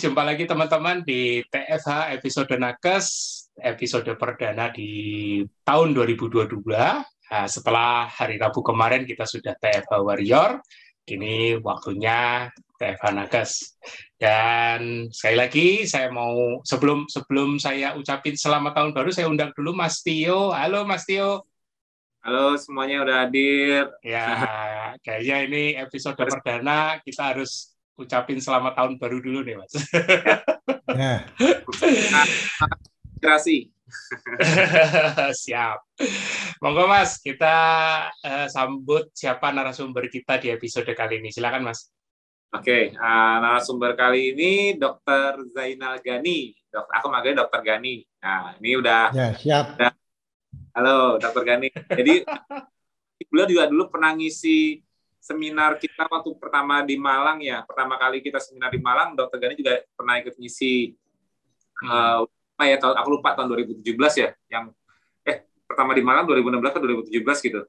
Jumpa lagi teman-teman di TFH episode Nakes, episode perdana di tahun 2022. Nah, setelah hari Rabu kemarin kita sudah TFH Warrior, kini waktunya TFH Nakes. Dan sekali lagi saya mau sebelum sebelum saya ucapin selamat tahun baru, saya undang dulu Mas Tio. Halo Mas Tio. Halo semuanya udah hadir. Ya, kayaknya ini episode perdana kita harus ucapin selamat tahun baru dulu nih, Mas. Ya. Inspirasi. Siap. Monggo Mas, kita uh, sambut siapa narasumber kita di episode kali ini. Silakan Mas. Oke, okay, uh, narasumber kali ini Dr. Zainal Gani. Dokter, aku manggilnya Dr. Gani. Nah, ini udah. Ya, siap. Udah, Halo, Dr. Gani. Jadi beliau juga dulu pernah ngisi seminar kita waktu pertama di Malang ya. Pertama kali kita seminar di Malang, Dr. Gani juga pernah ikut ngisi. Hmm. Uh, ya tahun aku lupa tahun 2017 ya, yang eh pertama di Malang 2016 atau 2017 gitu.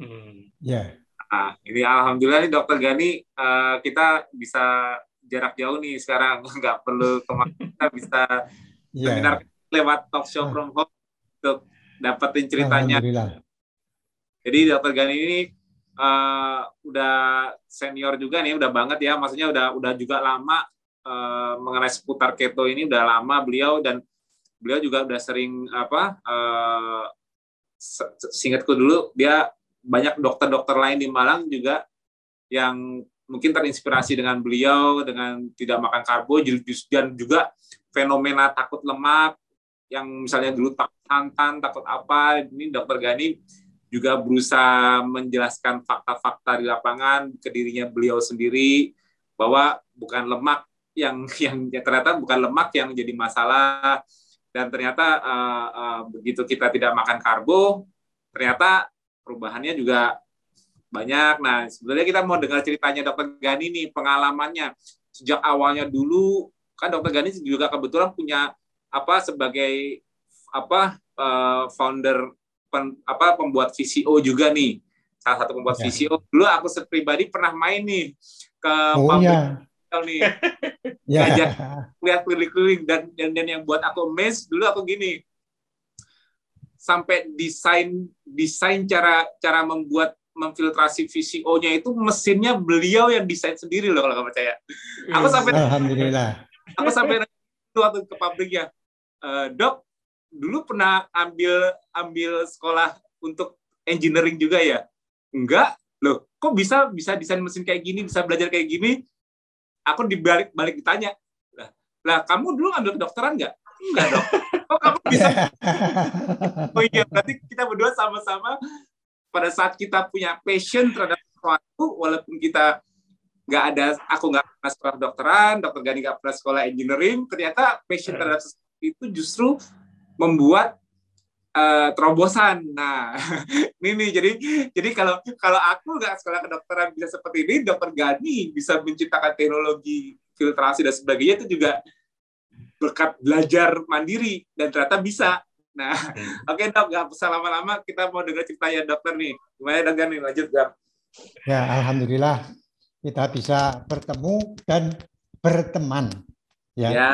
Hmm. Ya. Yeah. Nah, ini alhamdulillah nih Dokter Gani uh, kita bisa jarak jauh nih sekarang nggak perlu ke mana kita bisa yeah. seminar lewat talk show from home untuk dapetin ceritanya. Jadi dokter Gani ini uh, udah senior juga nih, udah banget ya. Maksudnya udah udah juga lama uh, mengenai seputar keto ini udah lama beliau dan beliau juga udah sering apa? Uh, singkatku dulu dia banyak dokter-dokter lain di Malang juga yang mungkin terinspirasi dengan beliau dengan tidak makan karbo dan juga fenomena takut lemak yang misalnya dulu takut santan, takut apa, ini dokter Gani juga berusaha menjelaskan fakta-fakta di lapangan ke dirinya beliau sendiri bahwa bukan lemak yang yang ya ternyata bukan lemak yang jadi masalah dan ternyata uh, uh, begitu kita tidak makan karbo ternyata perubahannya juga banyak. Nah, sebenarnya kita mau dengar ceritanya Dokter Gani nih, pengalamannya sejak awalnya dulu kan Dokter Gani juga kebetulan punya apa sebagai apa uh, founder pen, apa pembuat VCO juga nih salah satu pembuat ya. VCO dulu aku pribadi pernah main nih ke oh, pabrik ya. nih ya. lihat keliling-keliling dan, dan dan yang buat aku amazed dulu aku gini sampai desain desain cara cara membuat memfiltrasi VCO-nya itu mesinnya beliau yang desain sendiri loh kalau kamu percaya. Aku sampai Alhamdulillah. Aku sampai waktu ke pabriknya uh, dok dulu pernah ambil ambil sekolah untuk engineering juga ya? Enggak. Loh kok bisa bisa desain mesin kayak gini bisa belajar kayak gini? Aku dibalik balik ditanya. Lah lah kamu dulu ambil kedokteran nggak? Enggak dok kok kamu bisa? Oh iya berarti kita berdua sama-sama pada saat kita punya passion terhadap sesuatu walaupun kita nggak ada aku nggak pernah sekolah kedokteran dokter Gani nggak pernah sekolah engineering ternyata passion terhadap sesuatu itu justru membuat uh, terobosan. Nah, ini nih jadi jadi kalau kalau aku nggak sekolah kedokteran bisa seperti ini, dokter Gani bisa menciptakan teknologi filtrasi dan sebagainya itu juga berkat belajar mandiri dan ternyata bisa. Nah, hmm. oke okay, dok, nggak usah lama-lama kita mau dengar ceritanya dokter nih. Gimana dok Gani? Lanjut dok. Ya, alhamdulillah kita bisa bertemu dan berteman ya, ya.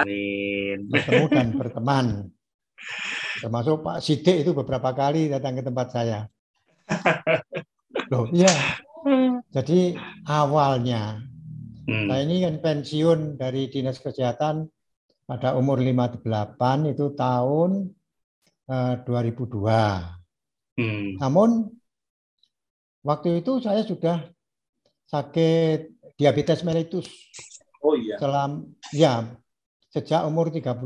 bertemu dan berteman. Termasuk Pak Sidik itu beberapa kali datang ke tempat saya. Loh, iya. Jadi awalnya hmm. saya ini kan pensiun dari Dinas Kesehatan pada umur 58 itu tahun eh, 2002. Hmm. Namun waktu itu saya sudah sakit diabetes mellitus. Oh iya. Selam ya sejak umur 35.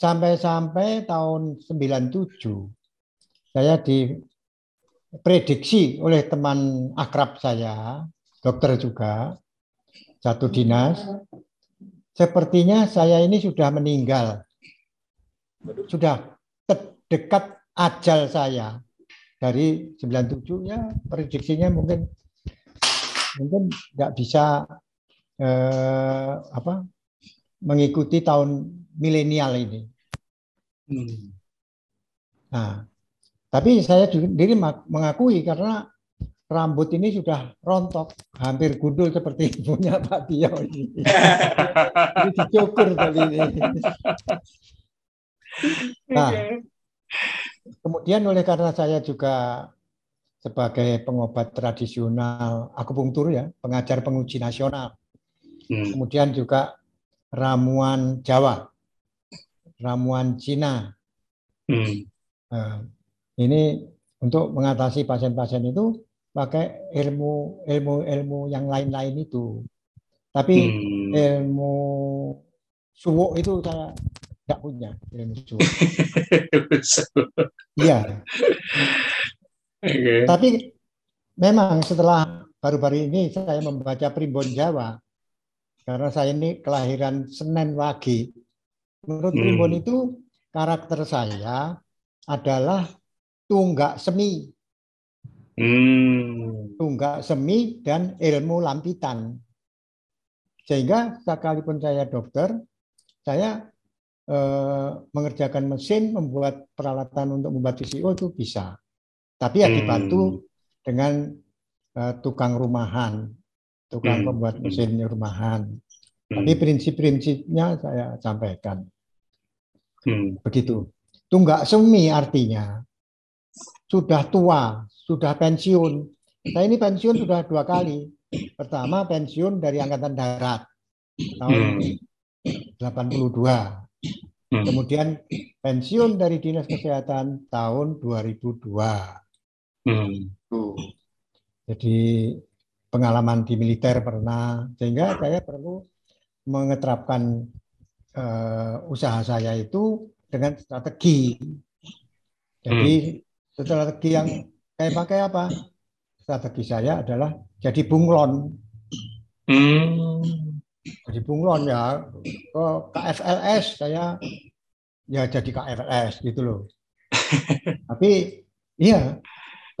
Sampai-sampai tahun 97 saya diprediksi oleh teman akrab saya, dokter juga, satu dinas, sepertinya saya ini sudah meninggal. Sudah dekat ajal saya. Dari 97 ya prediksinya mungkin mungkin nggak bisa eh, apa mengikuti tahun milenial ini. Hmm. Nah, tapi saya sendiri mengakui karena rambut ini sudah rontok, hampir gundul seperti punya Pak Tio ini. ini dicukur kali ini. Nah, kemudian oleh karena saya juga sebagai pengobat tradisional akupunktur ya, pengajar penguji nasional. Hmm. Kemudian juga ramuan Jawa, ramuan Cina. Hmm. Nah, ini untuk mengatasi pasien-pasien itu pakai ilmu ilmu ilmu yang lain-lain itu. Tapi hmm. ilmu suwo itu saya tidak punya ilmu suwo. Iya. okay. Tapi memang setelah baru-baru ini saya membaca Primbon Jawa karena saya ini kelahiran Senen Wage. Menurut hmm. Primbon itu karakter saya adalah tunggak semi. Hmm. Tunggak semi dan ilmu lampitan. Sehingga sekalipun saya dokter, saya eh, mengerjakan mesin, membuat peralatan untuk membuat VCO itu bisa. Tapi ya dibantu hmm. dengan eh, tukang rumahan, tukang hmm. pembuat mesin rumahan. Hmm. Tapi prinsip-prinsipnya saya sampaikan. Hmm. Begitu. Tunggak semi artinya sudah tua, sudah pensiun. Saya ini pensiun sudah dua kali. Pertama pensiun dari Angkatan Darat tahun hmm. 82. Hmm. Kemudian pensiun dari Dinas Kesehatan tahun 2002. Hmm. Jadi pengalaman di militer pernah, sehingga saya perlu mengeterapkan uh, usaha saya itu dengan strategi. Jadi hmm strategi yang saya pakai apa? Strategi saya adalah jadi bunglon. Hmm. Jadi bunglon ya. Ke KFLS saya ya jadi KFLS gitu loh. tapi iya,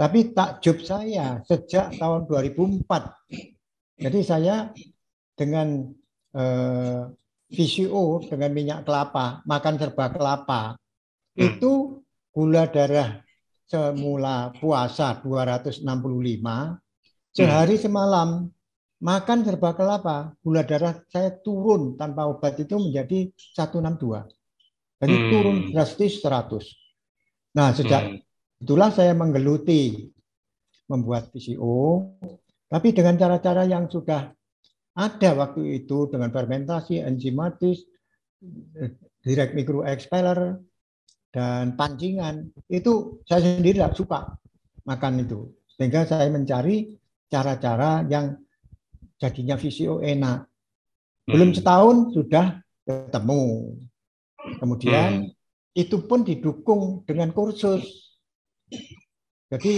tapi takjub saya sejak tahun 2004. Jadi saya dengan eh, VCO dengan minyak kelapa, makan serba kelapa, hmm. itu gula darah semula puasa 265, sehari hmm. semalam makan serba kelapa, gula darah saya turun tanpa obat itu menjadi 162. Jadi hmm. turun drastis 100. Nah, sejak hmm. Itulah saya menggeluti membuat PCO, tapi dengan cara-cara yang sudah ada waktu itu dengan fermentasi, enzimatis, direct micro expeller, dan pancingan itu saya sendiri tidak suka makan itu. Sehingga saya mencari cara-cara yang jadinya visio enak. Belum hmm. setahun sudah ketemu. Kemudian hmm. itu pun didukung dengan kursus jadi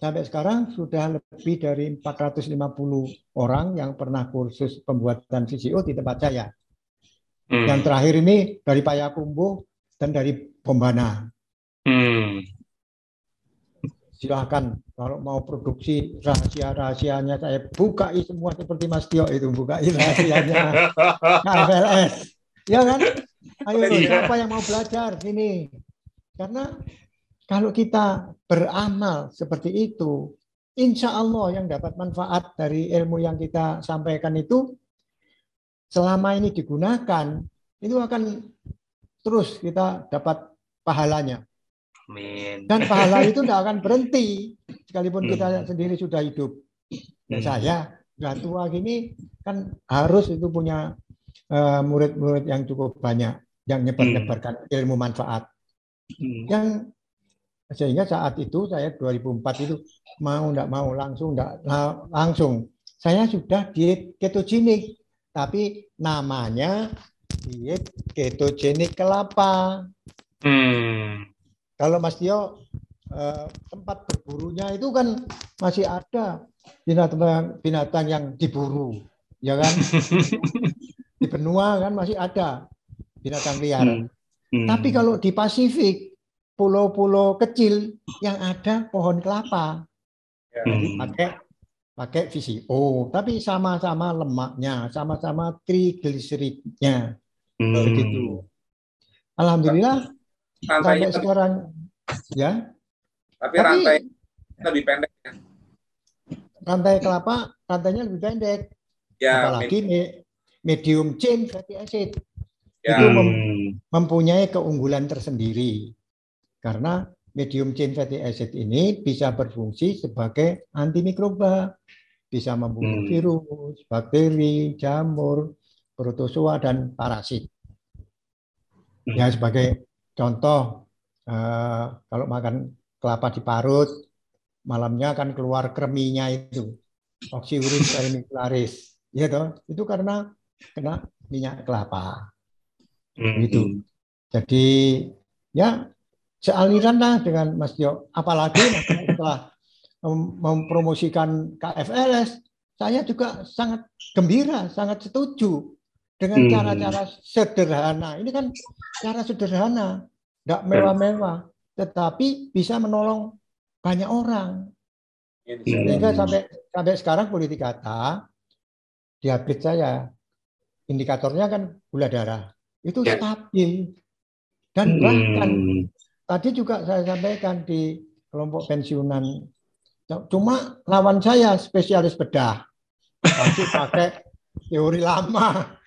sampai sekarang sudah lebih dari 450 orang yang pernah kursus pembuatan VCO di tempat saya. Hmm. Yang terakhir ini dari Payakumbuh dan dari Pembana. Hmm. Silahkan kalau mau produksi rahasia-rahasianya saya bukai semua seperti Mas Tio itu bukai rahasianya KFLS. Ya kan? Ayo iya. siapa yang mau belajar sini? Karena kalau kita beramal seperti itu, insya Allah yang dapat manfaat dari ilmu yang kita sampaikan itu selama ini digunakan itu akan terus kita dapat pahalanya. Amin. Dan pahala itu tidak akan berhenti sekalipun hmm. kita sendiri sudah hidup. Dan hmm. saya sudah tua gini kan harus itu punya eh, murid-murid uh, yang cukup banyak yang nyebar-nyebarkan hmm. ilmu manfaat. Hmm. Yang sehingga saat itu saya 2004 itu mau tidak mau langsung tidak langsung saya sudah diet ketogenik tapi namanya diet ketogenik kelapa. Hmm. Kalau Mas Tio eh, tempat berburunya itu kan masih ada binatang binatang yang diburu, ya kan? di benua kan masih ada binatang liar. Hmm. Hmm. Tapi kalau di Pasifik, pulau-pulau kecil yang ada pohon kelapa, ya. jadi pakai pakai VCO, tapi sama-sama lemaknya, sama-sama trigliseridnya, hmm. begitu. Alhamdulillah Rantainya sampai sekarang ya. Tapi, tapi rantai lebih pendek ya. rantai kelapa rantainya lebih pendek. Ya, Apalagi med medium chain fatty acid. Ya. Itu mem mempunyai keunggulan tersendiri. Karena medium chain fatty acid ini bisa berfungsi sebagai antimikroba, bisa membunuh hmm. virus, bakteri, jamur, protozoa dan parasit. Ya sebagai contoh eh, kalau makan kelapa diparut malamnya akan keluar kreminya itu oxiurin perimicularis ya toh itu karena kena minyak kelapa hmm. gitu jadi ya sealiran lah dengan Mas Jo apalagi setelah mempromosikan KFLS saya juga sangat gembira sangat setuju dengan hmm. cara-cara sederhana. Ini kan cara sederhana, tidak mewah-mewah, tetapi bisa menolong banyak orang. Sehingga hmm. sampai sampai sekarang politik kata diabetes saya indikatornya kan gula darah itu ya. stabil dan bahkan hmm. Tadi juga saya sampaikan di kelompok pensiunan cuma lawan saya spesialis bedah masih pakai teori lama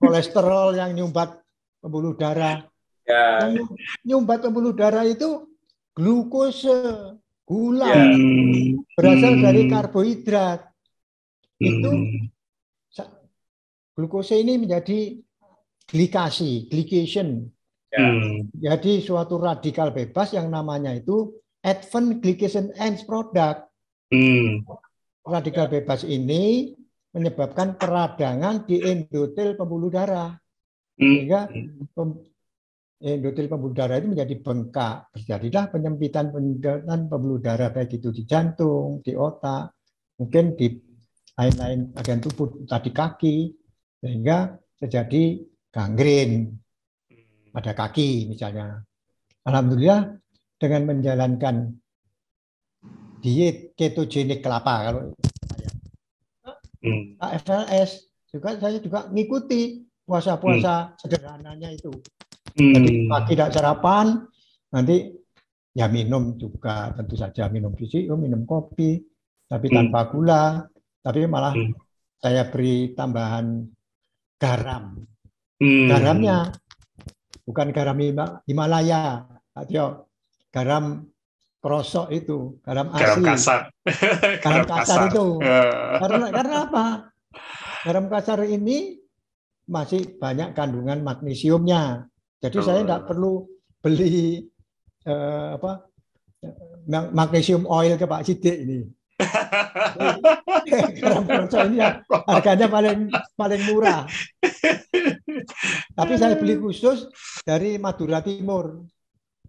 kolesterol yang nyumbat pembuluh darah. Ya. Yang nyumbat pembuluh darah itu glukose, gula, ya. berasal hmm. dari karbohidrat. Itu hmm. glukose ini menjadi glikasi, glycation. Ya. Hmm. Jadi suatu radikal bebas yang namanya itu advanced glycation end product. Hmm. Radikal bebas ini menyebabkan peradangan di endotel pembuluh darah. Hmm. Sehingga endotel pembuluh darah itu menjadi bengkak. Terjadilah penyempitan penyempitan pembuluh darah baik itu di jantung, di otak, mungkin di lain-lain bagian tubuh tadi kaki sehingga terjadi gangren pada kaki misalnya. Alhamdulillah dengan menjalankan diet ketogenik kelapa kalau hmm. AFLS juga saya juga ngikuti puasa-puasa hmm. sederhananya itu. Hmm. Jadi pagi tidak sarapan, nanti ya minum juga tentu saja minum biji, oh, minum kopi, tapi hmm. tanpa gula, tapi malah hmm. saya beri tambahan garam. Hmm. Garamnya bukan garam Himalaya, Atyo. garam krosok itu, garam asli. Garam kasar. garam, kasar, kasar itu. Ya. Karena karena apa? Garam kasar ini masih banyak kandungan magnesiumnya. Jadi oh. saya tidak perlu beli eh, apa magnesium oil ke Pak Sidik ini. Garam krosok ini ya, harganya paling paling murah. Tapi saya beli khusus dari Madura Timur.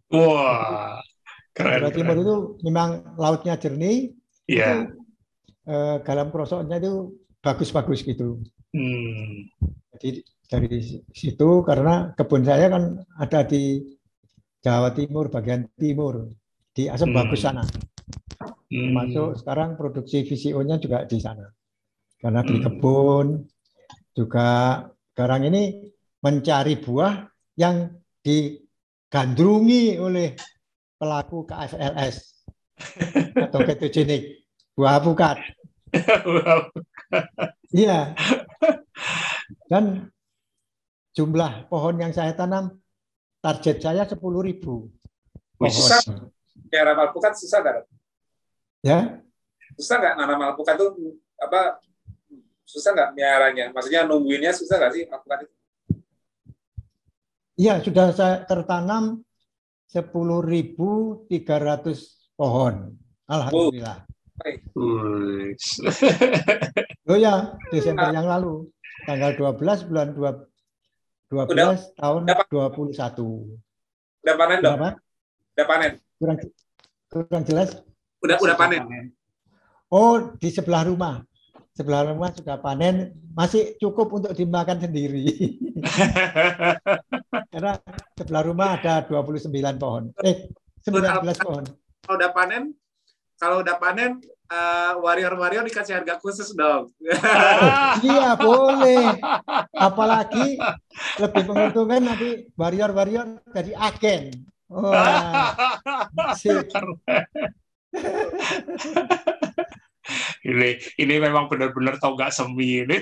Wah. Keren, Jawa Timur itu memang lautnya jernih. Iya. Yeah. Eh, garam krosoknya itu bagus-bagus gitu. Hmm. Jadi dari situ karena kebun saya kan ada di Jawa Timur bagian timur di Asam hmm. Bagus sana. Hmm. Masuk sekarang produksi VCO-nya juga di sana. Karena di hmm. kebun juga sekarang ini mencari buah yang digandrungi oleh pelaku KFLS atau ketogenik buah apukat. Iya. Dan jumlah pohon yang saya tanam target saya sepuluh ribu. Susah. Miara alpukat susah nggak? Ya. Susah nggak nanam alpukat itu apa? Susah nggak miaranya? Maksudnya nungguinnya susah nggak sih alpukat itu? Iya, sudah saya tertanam 10.300 pohon. Alhamdulillah. Oh ya, Desember yang lalu, tanggal 12 bulan 2, 12 udah, tahun udah, 21. Udah panen dong? Udah panen? Kurang, kurang jelas? Udah udah panen. Oh, di sebelah rumah. Sebelah rumah sudah panen, masih cukup untuk dimakan sendiri. Karena sebelah rumah ada 29 pohon. Eh, 19 pohon. Kalau udah panen, kalau udah panen uh, warrior-warrior dikasih harga khusus dong. Oh, iya, boleh. Apalagi lebih menguntungkan nanti warrior-warrior jadi agen. Oh, ini ini memang benar-benar tonggak semi ini.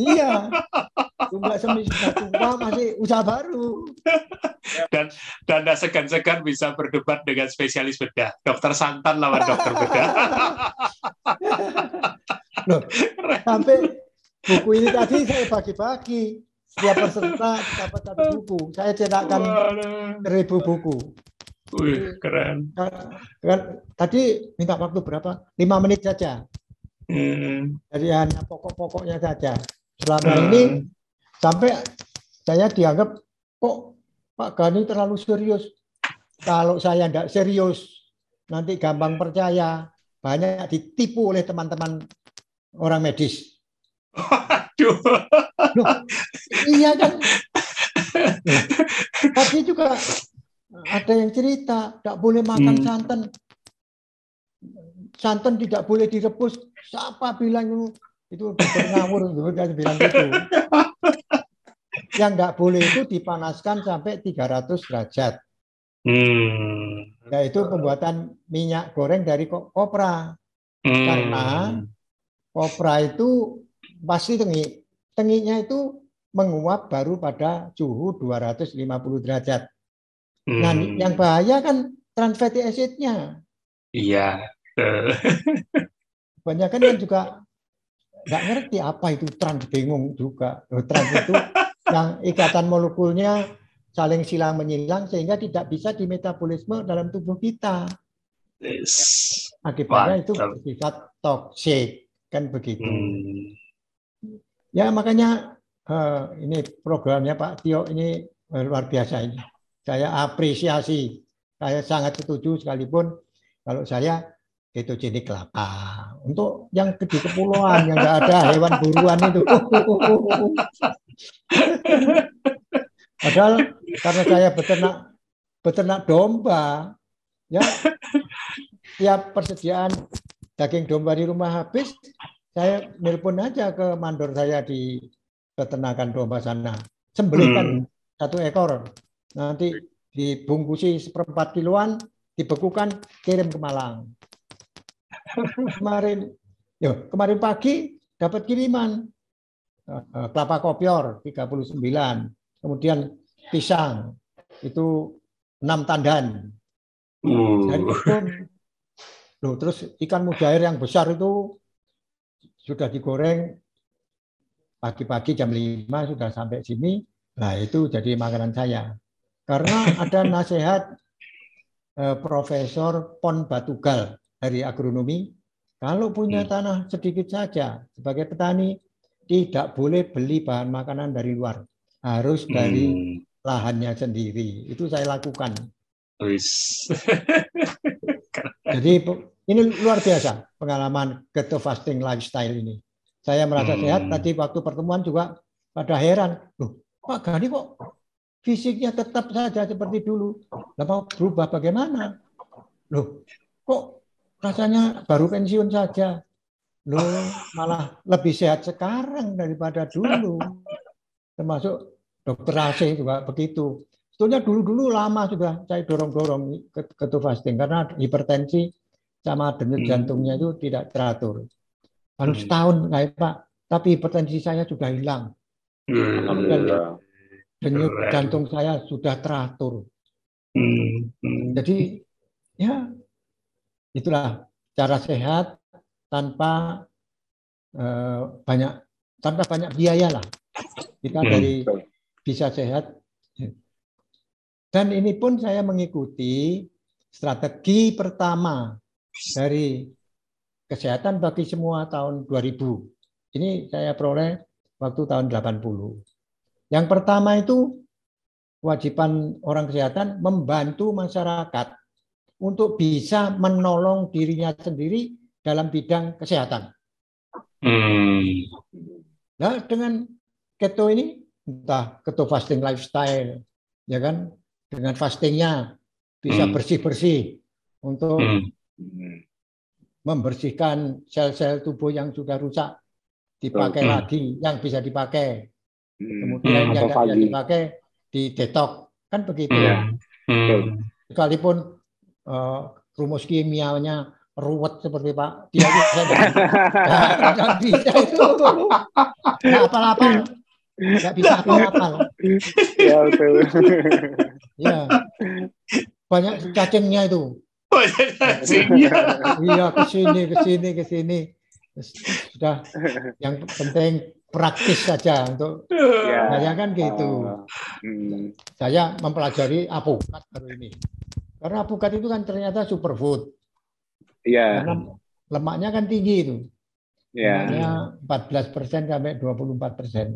iya. Tonggak semi sudah tua masih usaha baru. dan dan tidak segan-segan bisa berdebat dengan spesialis bedah. Dokter Santan lawan dokter bedah. Loh, sampai buku ini tadi saya bagi-bagi. Setiap peserta dapat satu buku. Saya cetakkan seribu buku. Wih, keren. Kan, tadi minta waktu berapa? Lima menit saja. Hmm. Jadi hanya pokok-pokoknya saja. Selama hmm. ini sampai saya dianggap kok Pak Gani terlalu serius. Kalau saya tidak serius, nanti gampang percaya. Banyak ditipu oleh teman-teman orang medis. Aduh. Loh, iya kan? Tapi juga ada yang cerita tidak boleh makan hmm. santan. Santan tidak boleh direbus. Siapa bilang itu? Itu ngawur kan bilang gitu. Yang nggak boleh itu dipanaskan sampai 300 derajat. Hmm. yaitu pembuatan minyak goreng dari kopra. Hmm. karena kopra itu pasti tengi. Tenginya itu menguap baru pada suhu 250 derajat Nah, hmm. yang bahaya kan trans fatty acid-nya. Iya. Banyak kan yang juga nggak ngerti apa itu trans, bingung juga. Trans itu yang ikatan molekulnya saling silang menyilang sehingga tidak bisa dimetabolisme dalam tubuh kita. Akibatnya itu bersifat toksik kan begitu. Hmm. Ya makanya uh, ini programnya Pak Tio ini luar biasa ini. Saya apresiasi. Saya sangat setuju sekalipun kalau saya itu jenis kelapa. Untuk yang di kepulauan yang nggak ada hewan buruan itu. Padahal karena saya beternak beternak domba, ya tiap persediaan daging domba di rumah habis, saya nelpon aja ke mandor saya di peternakan domba sana, sembelihkan hmm. satu ekor, nanti dibungkusi seperempat kiloan, dibekukan, kirim ke Malang. Kemarin, yo, kemarin pagi dapat kiriman uh, kelapa kopior 39, kemudian pisang itu enam tandan. Dan itu, loh, terus ikan mujair yang besar itu sudah digoreng pagi-pagi jam 5 sudah sampai sini. Nah, itu jadi makanan saya. Karena ada nasihat eh, Profesor Pon Batugal dari agronomi, kalau punya hmm. tanah sedikit saja sebagai petani tidak boleh beli bahan makanan dari luar, harus dari hmm. lahannya sendiri. Itu saya lakukan. Jadi ini luar biasa pengalaman keto fasting lifestyle ini. Saya merasa hmm. sehat. Tadi waktu pertemuan juga pada heran, loh Pak Gani kok fisiknya tetap saja seperti dulu. Lah mau berubah bagaimana? Loh, kok rasanya baru pensiun saja? Loh, malah lebih sehat sekarang daripada dulu. Termasuk dokter AC juga begitu. Sebetulnya dulu-dulu lama sudah saya dorong-dorong ke, ke fasting karena hipertensi sama denyut hmm. jantungnya itu tidak teratur. Baru hmm. setahun kayak Pak, tapi hipertensi saya sudah hilang. Hmm denyut jantung saya sudah teratur. Hmm. Hmm. Jadi ya itulah cara sehat tanpa uh, banyak tanpa banyak biaya lah kita hmm. dari bisa sehat. Dan ini pun saya mengikuti strategi pertama dari kesehatan bagi semua tahun 2000. Ini saya peroleh waktu tahun 80. Yang pertama itu kewajiban orang kesehatan membantu masyarakat untuk bisa menolong dirinya sendiri dalam bidang kesehatan. Hmm. Nah, dengan keto ini entah keto fasting lifestyle, ya kan, dengan fastingnya bisa hmm. bersih-bersih untuk hmm. membersihkan sel-sel tubuh yang sudah rusak, dipakai hmm. lagi yang bisa dipakai Hmm. Kemudian hmm, yang tidak dipakai di detok kan begitu. Hmm. Hmm. Sekalipun uh, rumus kimianya ruwet seperti Pak dia bisa nggak bisa itu nggak apa-apa nggak bisa apa-apa ya betul. Ya banyak cacingnya itu. Banyak cacingnya. Iya ke sini ke sini ke sini. Sudah. Yang penting praktis saja untuk ya. saya kan gitu. Oh. Hmm. Saya mempelajari apukat baru ini. Karena apukat itu kan ternyata superfood. Iya. Karena lemaknya kan tinggi itu. Iya. Lemaknya 14 persen sampai 24 persen.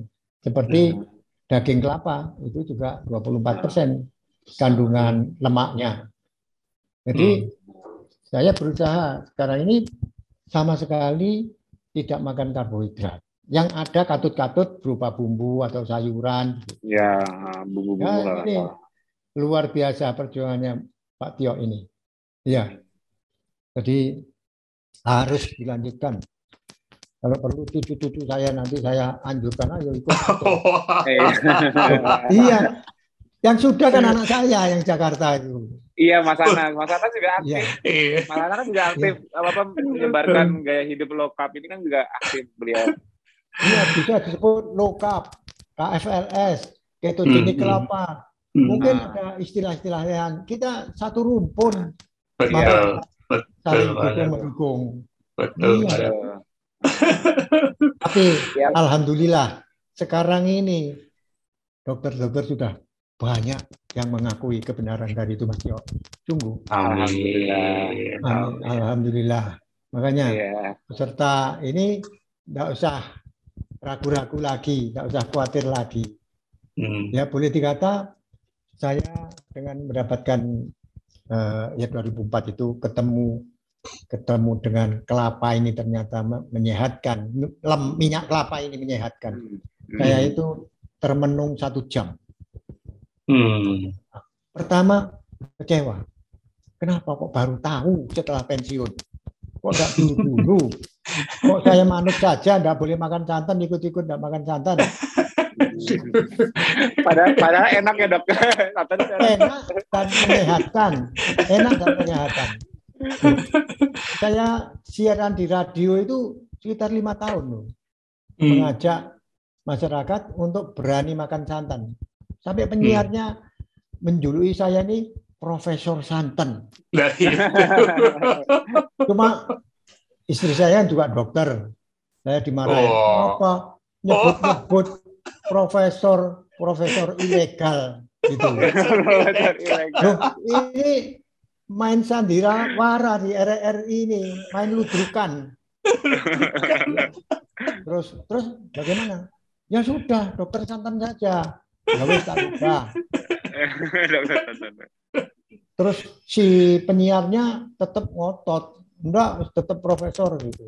Seperti hmm. daging kelapa itu juga 24 persen kandungan lemaknya. Jadi hmm. saya berusaha sekarang ini sama sekali tidak makan karbohidrat yang ada katut-katut berupa bumbu atau sayuran. Ya, bumbu-bumbu. Ya, ini luar biasa perjuangannya Pak Tio ini. Ya, jadi harus dilanjutkan. Kalau perlu cucu-cucu saya nanti saya anjurkan ayo ikut. iya, yang sudah kan anak saya yang Jakarta itu. Iya, Mas Anang. Mas Anang juga aktif. Iya. Mas Anang juga aktif. Iya. Apa, apa menyebarkan gaya hidup low carb ini kan juga aktif beliau. Iya, bisa disebut low carb, KFLS, ketogenic hmm. kelapa. Hmm. Mungkin ada istilah-istilah yang kita satu rumpun. Betul. Saling dukung mendukung. Betul. Iya. Tapi ya. alhamdulillah sekarang ini dokter-dokter sudah banyak yang mengakui kebenaran dari itu Mas Yo. Sungguh. Alhamdulillah. Alhamdulillah. Makanya ya. peserta ini tidak usah ragu-ragu lagi, tidak usah khawatir lagi. Hmm. Ya boleh dikata saya dengan mendapatkan uh, ya 2004 itu ketemu ketemu dengan kelapa ini ternyata menyehatkan lem, minyak kelapa ini menyehatkan. Hmm. Saya itu termenung satu jam. Hmm. Pertama kecewa. Kenapa kok baru tahu setelah pensiun? Kok tidak dulu-dulu? Kok saya manut saja, tidak boleh makan santan, ikut-ikut tidak makan santan. padahal, padahal enak ya dok. enak dan menyehatkan. Enak dan menyehatkan. Saya siaran di radio itu sekitar lima tahun loh. Hmm. Mengajak masyarakat untuk berani makan santan. Sampai penyiarnya hmm. menjuluki saya ini Profesor Santen. Nah. Cuma istri saya juga dokter. Saya dimarahin. Oh. Apa? Nyebut-nyebut oh. profesor profesor ilegal gitu. Loh, ini main sandira wara di RRI ini, main ludrukan. terus terus bagaimana? Ya sudah, dokter santan saja. Ya wis tak Terus si penyiarnya tetap ngotot, enggak tetap profesor gitu.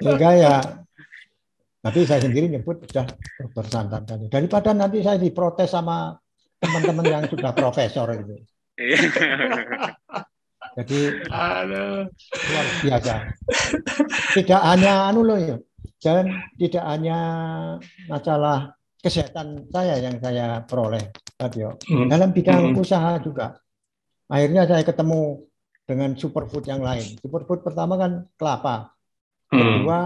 Sehingga ya, tapi saya sendiri nyebut sudah dokter santan tadi. Daripada nanti saya diprotes sama teman-teman yang sudah profesor gitu. Jadi luar biasa. Tidak hanya anu loh ya, dan tidak hanya masalah kesehatan saya yang saya peroleh Tadyo. Hmm. Dalam bidang hmm. usaha juga. Akhirnya saya ketemu dengan superfood yang lain. Superfood pertama kan kelapa. Hmm. Kedua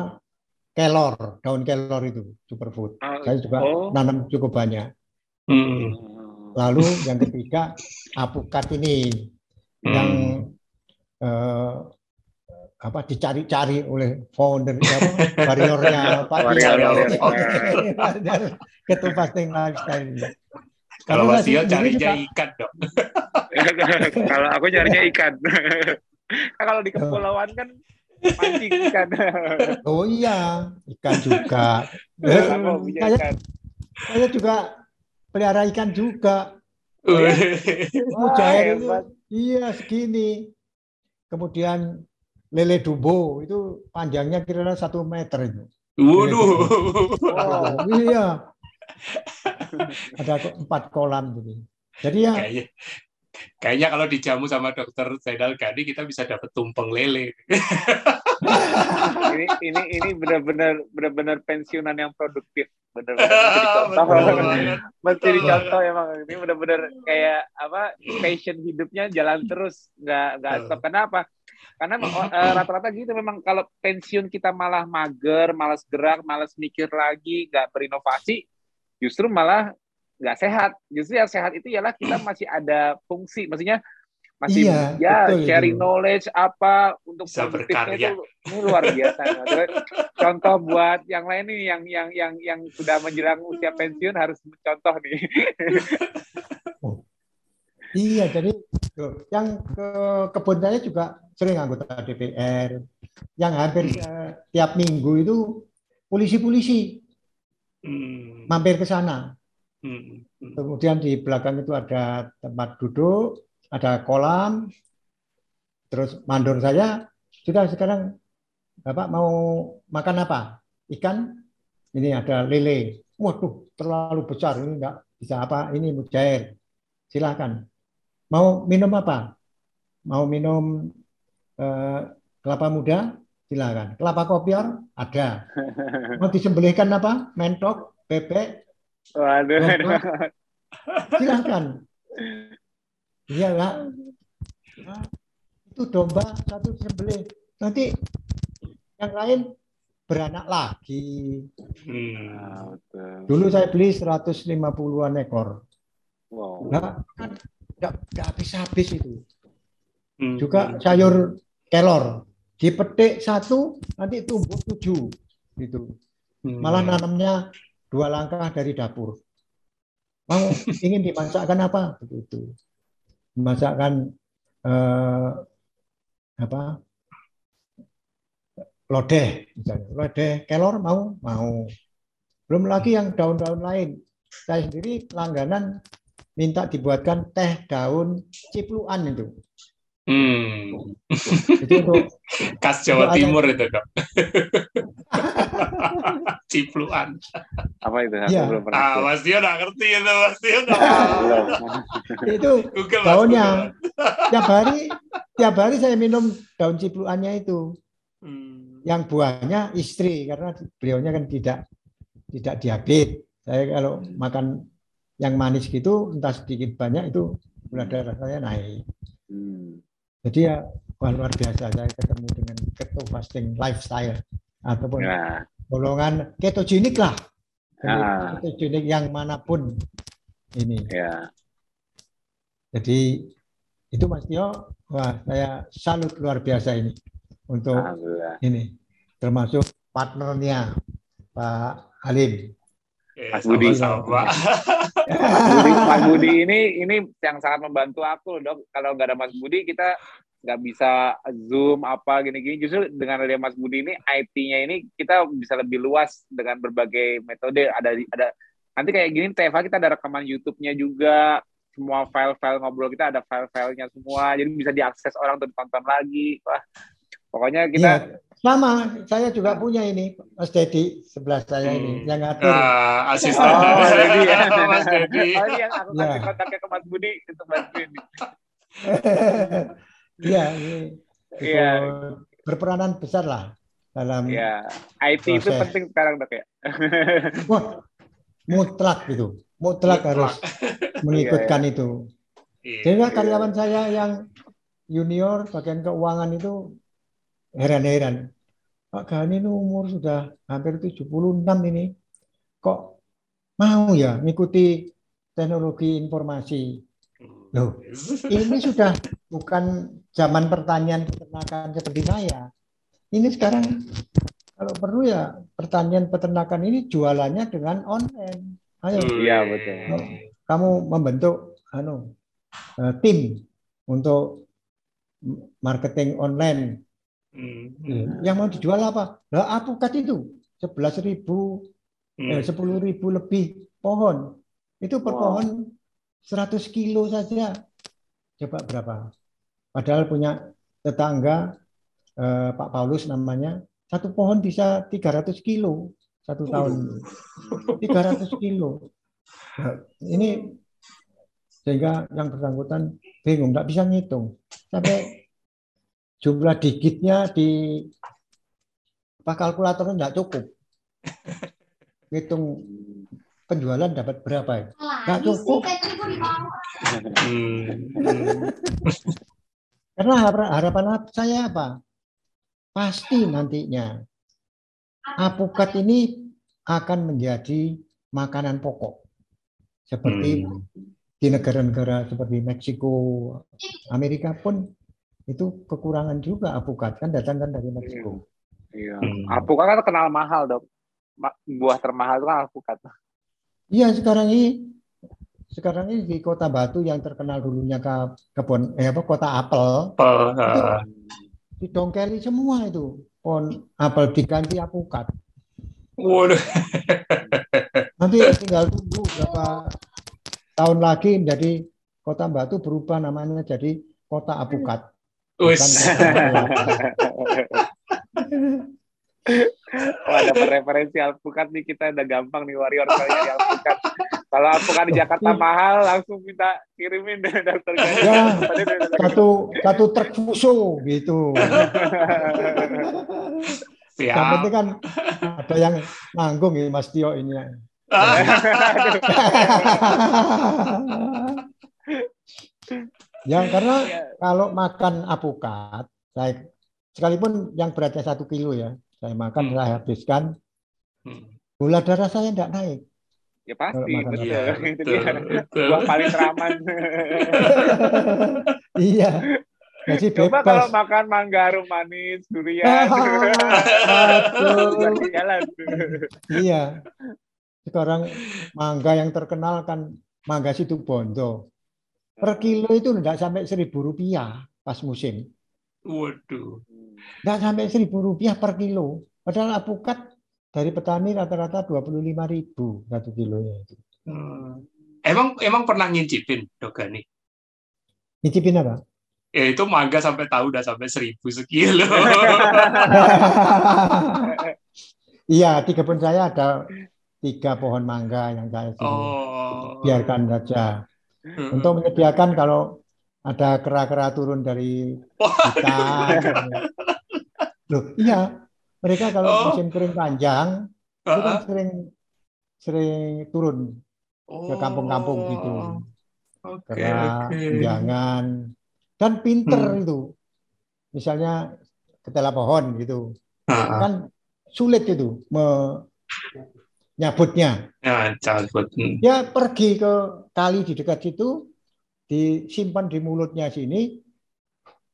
kelor, daun kelor itu superfood. Uh, saya juga oh. nanam cukup banyak. Hmm. Lalu yang ketiga apukat ini hmm. yang eh, apa dicari-cari oleh founder apa warriornya Pak Warrior, ketua fasting lifestyle. Kalau Wasio carinya ikan dong. Kalau aku carinya ikan. Kalau di kepulauan kan mancing ikan. Oh iya, ikan juga. saya, saya juga pelihara ikan juga. Mujair itu, iya segini. Kemudian lele dubo itu panjangnya kira-kira satu meter itu. Waduh. Oh, iya. Ada empat kolam gitu. Jadi ya Kayaknya kalau dijamu sama dokter Zainal Gani kita bisa dapat tumpeng lele. ini ini ini benar-benar benar-benar pensiunan yang produktif. Benar-benar mesti dicontoh emang ini benar-benar kayak apa passion hidupnya jalan terus nggak nggak stop. Kenapa? Karena uh, rata-rata gitu memang kalau pensiun kita malah mager, malas gerak, malas mikir lagi, nggak berinovasi, justru malah nggak sehat. Justru yang sehat itu ialah kita masih ada fungsi, maksudnya masih iya, ya betul, sharing itu. knowledge apa untuk Bisa produktifnya itu ini luar biasa. Contoh buat yang lain nih yang yang yang yang sudah menjelang usia pensiun harus mencontoh nih. Oh. Iya, jadi yang ke kebun saya juga sering anggota DPR, yang hampir uh, tiap minggu itu polisi-polisi hmm. mampir ke sana. Hmm. Kemudian di belakang itu ada tempat duduk, ada kolam, terus mandor saya sudah sekarang Bapak mau makan apa? Ikan? Ini ada lele. Waduh, terlalu besar ini enggak bisa apa? Ini mujair. Silahkan. Mau minum apa? Mau minum eh, kelapa muda? Silakan. Kelapa kopior? Ada. Mau disembelihkan apa? Mentok, bebek, Waduh. Silakan. Iyalah. Itu domba satu disembelih. Nanti yang lain beranak lagi. Hmm. Dulu saya beli 150-an ekor. Wow. Nah, kan nggak habis-habis itu. Hmm. Juga sayur kelor. Dipetik satu, nanti tumbuh tujuh. Gitu. Hmm. Malah nanamnya dua langkah dari dapur. Mau ingin dimasakkan apa? Begitu. Dimasakkan eh, apa? Lodeh, misalnya. Lodeh kelor mau? Mau. Belum lagi yang daun-daun lain. Saya sendiri langganan minta dibuatkan teh daun cipluan itu. Hmm. Itu untuk khas Jawa Timur itu dok. Cipluan. Apa itu? ya. belum pernah. Ah, Mas Dio nggak ngerti itu, Mas Dio. itu Google, daunnya. Tiap hari, tiap hari saya minum daun cipluannya itu. Hmm. Yang buahnya istri karena beliaunya kan tidak tidak diabetes. Saya kalau makan yang manis gitu, entah sedikit banyak itu gula darah saya naik. Hmm. Jadi ya wah, luar biasa saya ketemu dengan keto fasting lifestyle ataupun ya. golongan ketogenik lah. Ya. Ketogenik yang mana pun ini. Ya. Jadi itu Mas Tio, wah saya salut luar biasa ini untuk ini termasuk partnernya Pak Halim. Mas Budi. Sama, Mas Budi, Mas Budi ini ini yang sangat membantu aku dok. Kalau nggak ada Mas Budi kita nggak bisa zoom apa gini-gini. Justru dengan ada Mas Budi ini IT-nya ini kita bisa lebih luas dengan berbagai metode. Ada ada nanti kayak gini Teva kita ada rekaman YouTube-nya juga. Semua file-file ngobrol kita ada file-filenya semua. Jadi bisa diakses orang untuk tonton lagi. Wah, pokoknya kita ya sama, saya juga punya ini, Mas Dedi sebelah saya ini, hmm. yang ngatur. Uh, asisten. Oh, Dedi ya. Mas Dedi. Oh, yang aku kasih ya. kontaknya ke Mas Budi untuk bantuin. Iya, Iya. Berperanan besar lah dalam Iya. IT proses. itu penting sekarang dok ya. Wah, mutlak gitu. Mutlak, mutlak. harus mengikutkan iya, iya. itu. Iya, Sehingga iya. karyawan saya yang junior bagian keuangan itu heran-heran. Pak Gani ini umur sudah hampir 76 ini. Kok mau ya mengikuti teknologi informasi? Loh, ini sudah bukan zaman pertanian peternakan seperti saya. Ini sekarang kalau perlu ya pertanian peternakan ini jualannya dengan online. Ayo. Iya betul. Kamu membentuk anu eh, tim untuk marketing online Hmm. Yang mau dijual apa? Lah apukat itu sebelas ribu, hmm. eh, sepuluh ribu lebih pohon. Itu per wow. pohon 100 kilo saja. Coba berapa? Padahal punya tetangga eh, Pak Paulus namanya, satu pohon bisa 300 kilo satu tahun. 300 kilo. Nah, ini sehingga yang bersangkutan bingung, nggak bisa ngitung. Sampai jumlah digitnya di apa kalkulatornya nggak cukup. Hitung penjualan dapat berapa ya? Nggak cukup. Karena harapan saya apa? Pasti nantinya apukat ini akan menjadi makanan pokok. Seperti hmm. di negara-negara seperti Meksiko, Amerika pun itu kekurangan juga apukat kan datang kan dari Meksiko. Iya. Hmm. Apukat kan terkenal mahal dok. Buah termahal itu kan apukat. Iya sekarang ini sekarang ini di kota Batu yang terkenal dulunya ke kebun eh apa kota apel uh. itu didongkeli semua itu pohon apel diganti apukat. Waduh. Nanti tinggal tunggu berapa tahun lagi menjadi kota Batu berubah namanya jadi kota apukat. Wis. Oh, ada referensi alpukat nih kita udah gampang nih warrior kali di alpukat. Kalau alpukat di Jakarta mahal langsung minta kirimin deh dokter Ya, satu satu truk fuso gitu. Siap. Yang penting kan ada yang nanggung ya Mas Tio ini. ya karena kalau makan apukat, saya sekalipun yang beratnya satu kilo ya, saya makan, hmm. saya habiskan, hmm. gula darah saya tidak naik. Ya pasti, betul. Ya, itu dia. Buah paling teraman. iya. Jadi Coba bebas. kalau makan manggaru manis, durian. Aduh. jalan. iya. Sekarang mangga yang terkenal kan mangga situ bondo. Per kilo itu tidak sampai seribu rupiah pas musim. Waduh. Nggak sampai seribu rupiah per kilo. Padahal apukat dari petani rata-rata dua puluh lima ribu satu kilonya itu. Hmm. Emang emang pernah ngincipin Dogani? Ngincipin apa? Ya itu mangga sampai tahu udah sampai seribu sekilo. iya di kebun saya ada tiga pohon mangga yang saya oh. biarkan saja. Hmm. Untuk menyediakan kalau ada kera-kera turun dari hutan. Loh, iya. Mereka kalau oh. musim kering panjang uh -huh. itu kan sering sering turun oh. ke kampung-kampung gitu. Okay, Kera, okay. jangan dan pinter hmm. itu. Misalnya ketela pohon gitu. Uh -huh. Kan sulit itu menyabutnya. Ya, cabut. Pergi ke kali di dekat situ, disimpan di mulutnya sini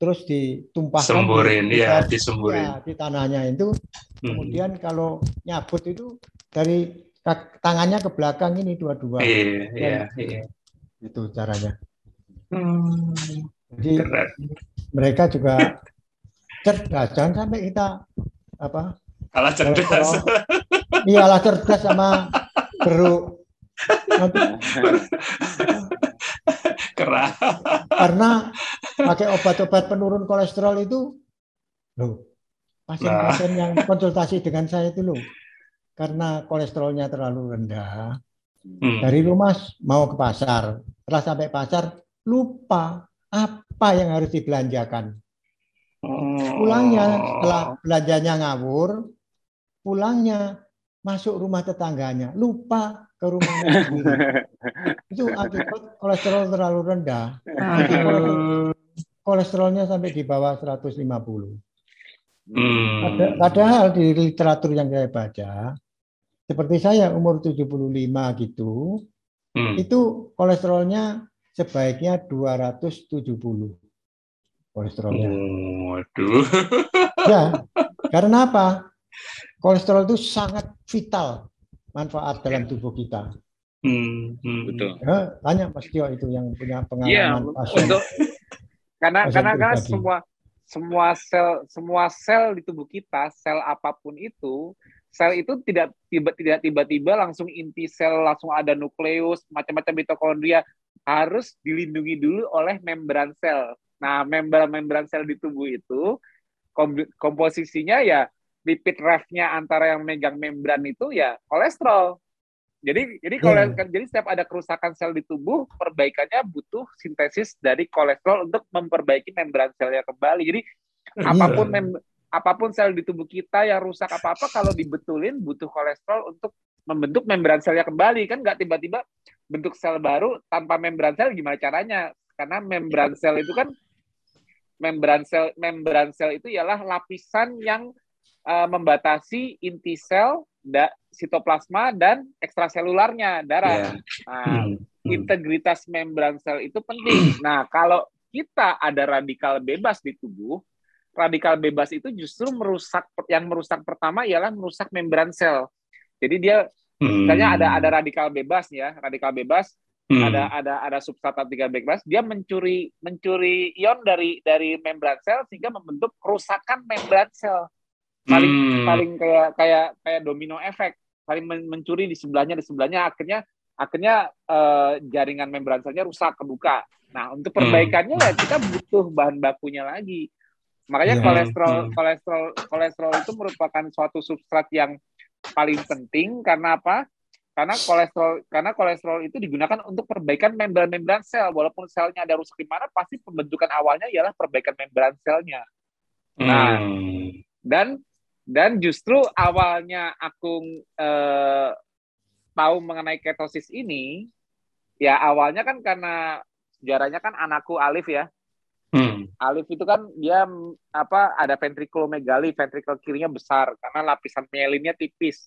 terus ditumpahkan semburin di, ya disemburin ya, di tanahnya itu hmm. kemudian kalau nyabut itu dari tangannya ke belakang ini dua-dua iya, iya, iya. itu caranya hmm. jadi Keren. mereka juga cerdas jangan sampai kita apa kalah cerdas iya kalah cerdas sama beruk Kerah. Karena pakai obat-obat penurun kolesterol itu, loh, pasien-pasien yang konsultasi dengan saya itu loh, karena kolesterolnya terlalu rendah, hmm. dari rumah mau ke pasar, setelah sampai pasar lupa apa yang harus dibelanjakan. Pulangnya setelah belanjanya ngawur, pulangnya masuk rumah tetangganya, lupa ke rumahnya itu akibat kolesterol terlalu rendah. Kolesterolnya sampai di bawah 150. Hmm. Padahal di literatur yang saya baca, seperti saya umur 75 gitu, hmm. itu kolesterolnya sebaiknya 270 kolesterolnya. Oh, waduh. Ya, karena apa? Kolesterol itu sangat vital manfaat dalam tubuh kita. Hmm, hmm, betul. Ya, banyak Mas Tio itu yang punya iya, pengalaman ya, untuk karena pasien karena kan semua semua sel semua sel di tubuh kita, sel apa pun itu, sel itu tidak tiba tidak tiba-tiba langsung inti sel langsung ada nukleus, macam-macam mitokondria harus dilindungi dulu oleh membran sel. Nah, membran-membran sel di tubuh itu komposisinya ya lipid refnya antara yang megang membran itu ya kolesterol. Jadi jadi kalau yeah. jadi setiap ada kerusakan sel di tubuh, perbaikannya butuh sintesis dari kolesterol untuk memperbaiki membran selnya kembali. Jadi yeah. apa pun mem, apa pun sel di tubuh kita yang rusak apa-apa kalau dibetulin butuh kolesterol untuk membentuk membran selnya kembali kan nggak tiba-tiba bentuk sel baru tanpa membran sel gimana caranya? Karena membran sel itu kan membran sel membran sel itu ialah lapisan yang uh, membatasi inti sel da, sitoplasma dan ekstraselularnya darah. Yeah. Nah, hmm. integritas membran sel itu penting. Nah, kalau kita ada radikal bebas di tubuh, radikal bebas itu justru merusak yang merusak pertama ialah merusak membran sel. Jadi dia hmm. misalnya ada ada radikal bebas ya, radikal bebas hmm. ada ada ada substrat radikal bebas, dia mencuri mencuri ion dari dari membran sel sehingga membentuk kerusakan membran sel paling hmm. paling kayak kayak kayak domino efek saling mencuri di sebelahnya di sebelahnya akhirnya akhirnya uh, jaringan membran selnya rusak kebuka nah untuk perbaikannya hmm. ya kita butuh bahan bakunya lagi makanya yeah. kolesterol hmm. kolesterol kolesterol itu merupakan suatu substrat yang paling penting karena apa karena kolesterol karena kolesterol itu digunakan untuk perbaikan membran-membran sel walaupun selnya ada rusak di mana pasti pembentukan awalnya ialah perbaikan membran selnya nah hmm. dan dan justru awalnya aku eh, tahu mengenai ketosis ini, ya awalnya kan karena sejarahnya kan anakku Alif ya. Hmm. Alif itu kan dia apa ada ventrikulomegali, ventrikel kirinya besar karena lapisan mielinnya tipis.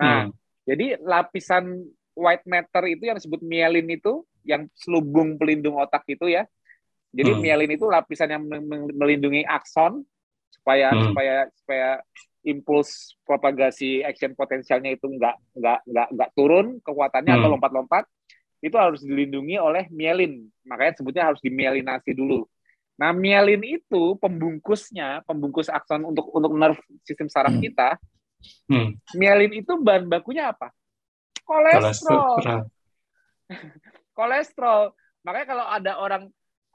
Nah, hmm. jadi lapisan white matter itu yang disebut mielin itu yang selubung pelindung otak itu ya. Jadi hmm. mielin itu lapisan yang melindungi akson supaya hmm. supaya supaya impuls propagasi action potensialnya itu nggak nggak nggak nggak turun kekuatannya hmm. atau lompat-lompat itu harus dilindungi oleh mielin makanya sebutnya harus dimielinasi dulu nah mielin itu pembungkusnya pembungkus akson untuk untuk nerve sistem saraf hmm. kita hmm. mielin itu bahan bakunya apa kolesterol kolesterol, kolesterol. makanya kalau ada orang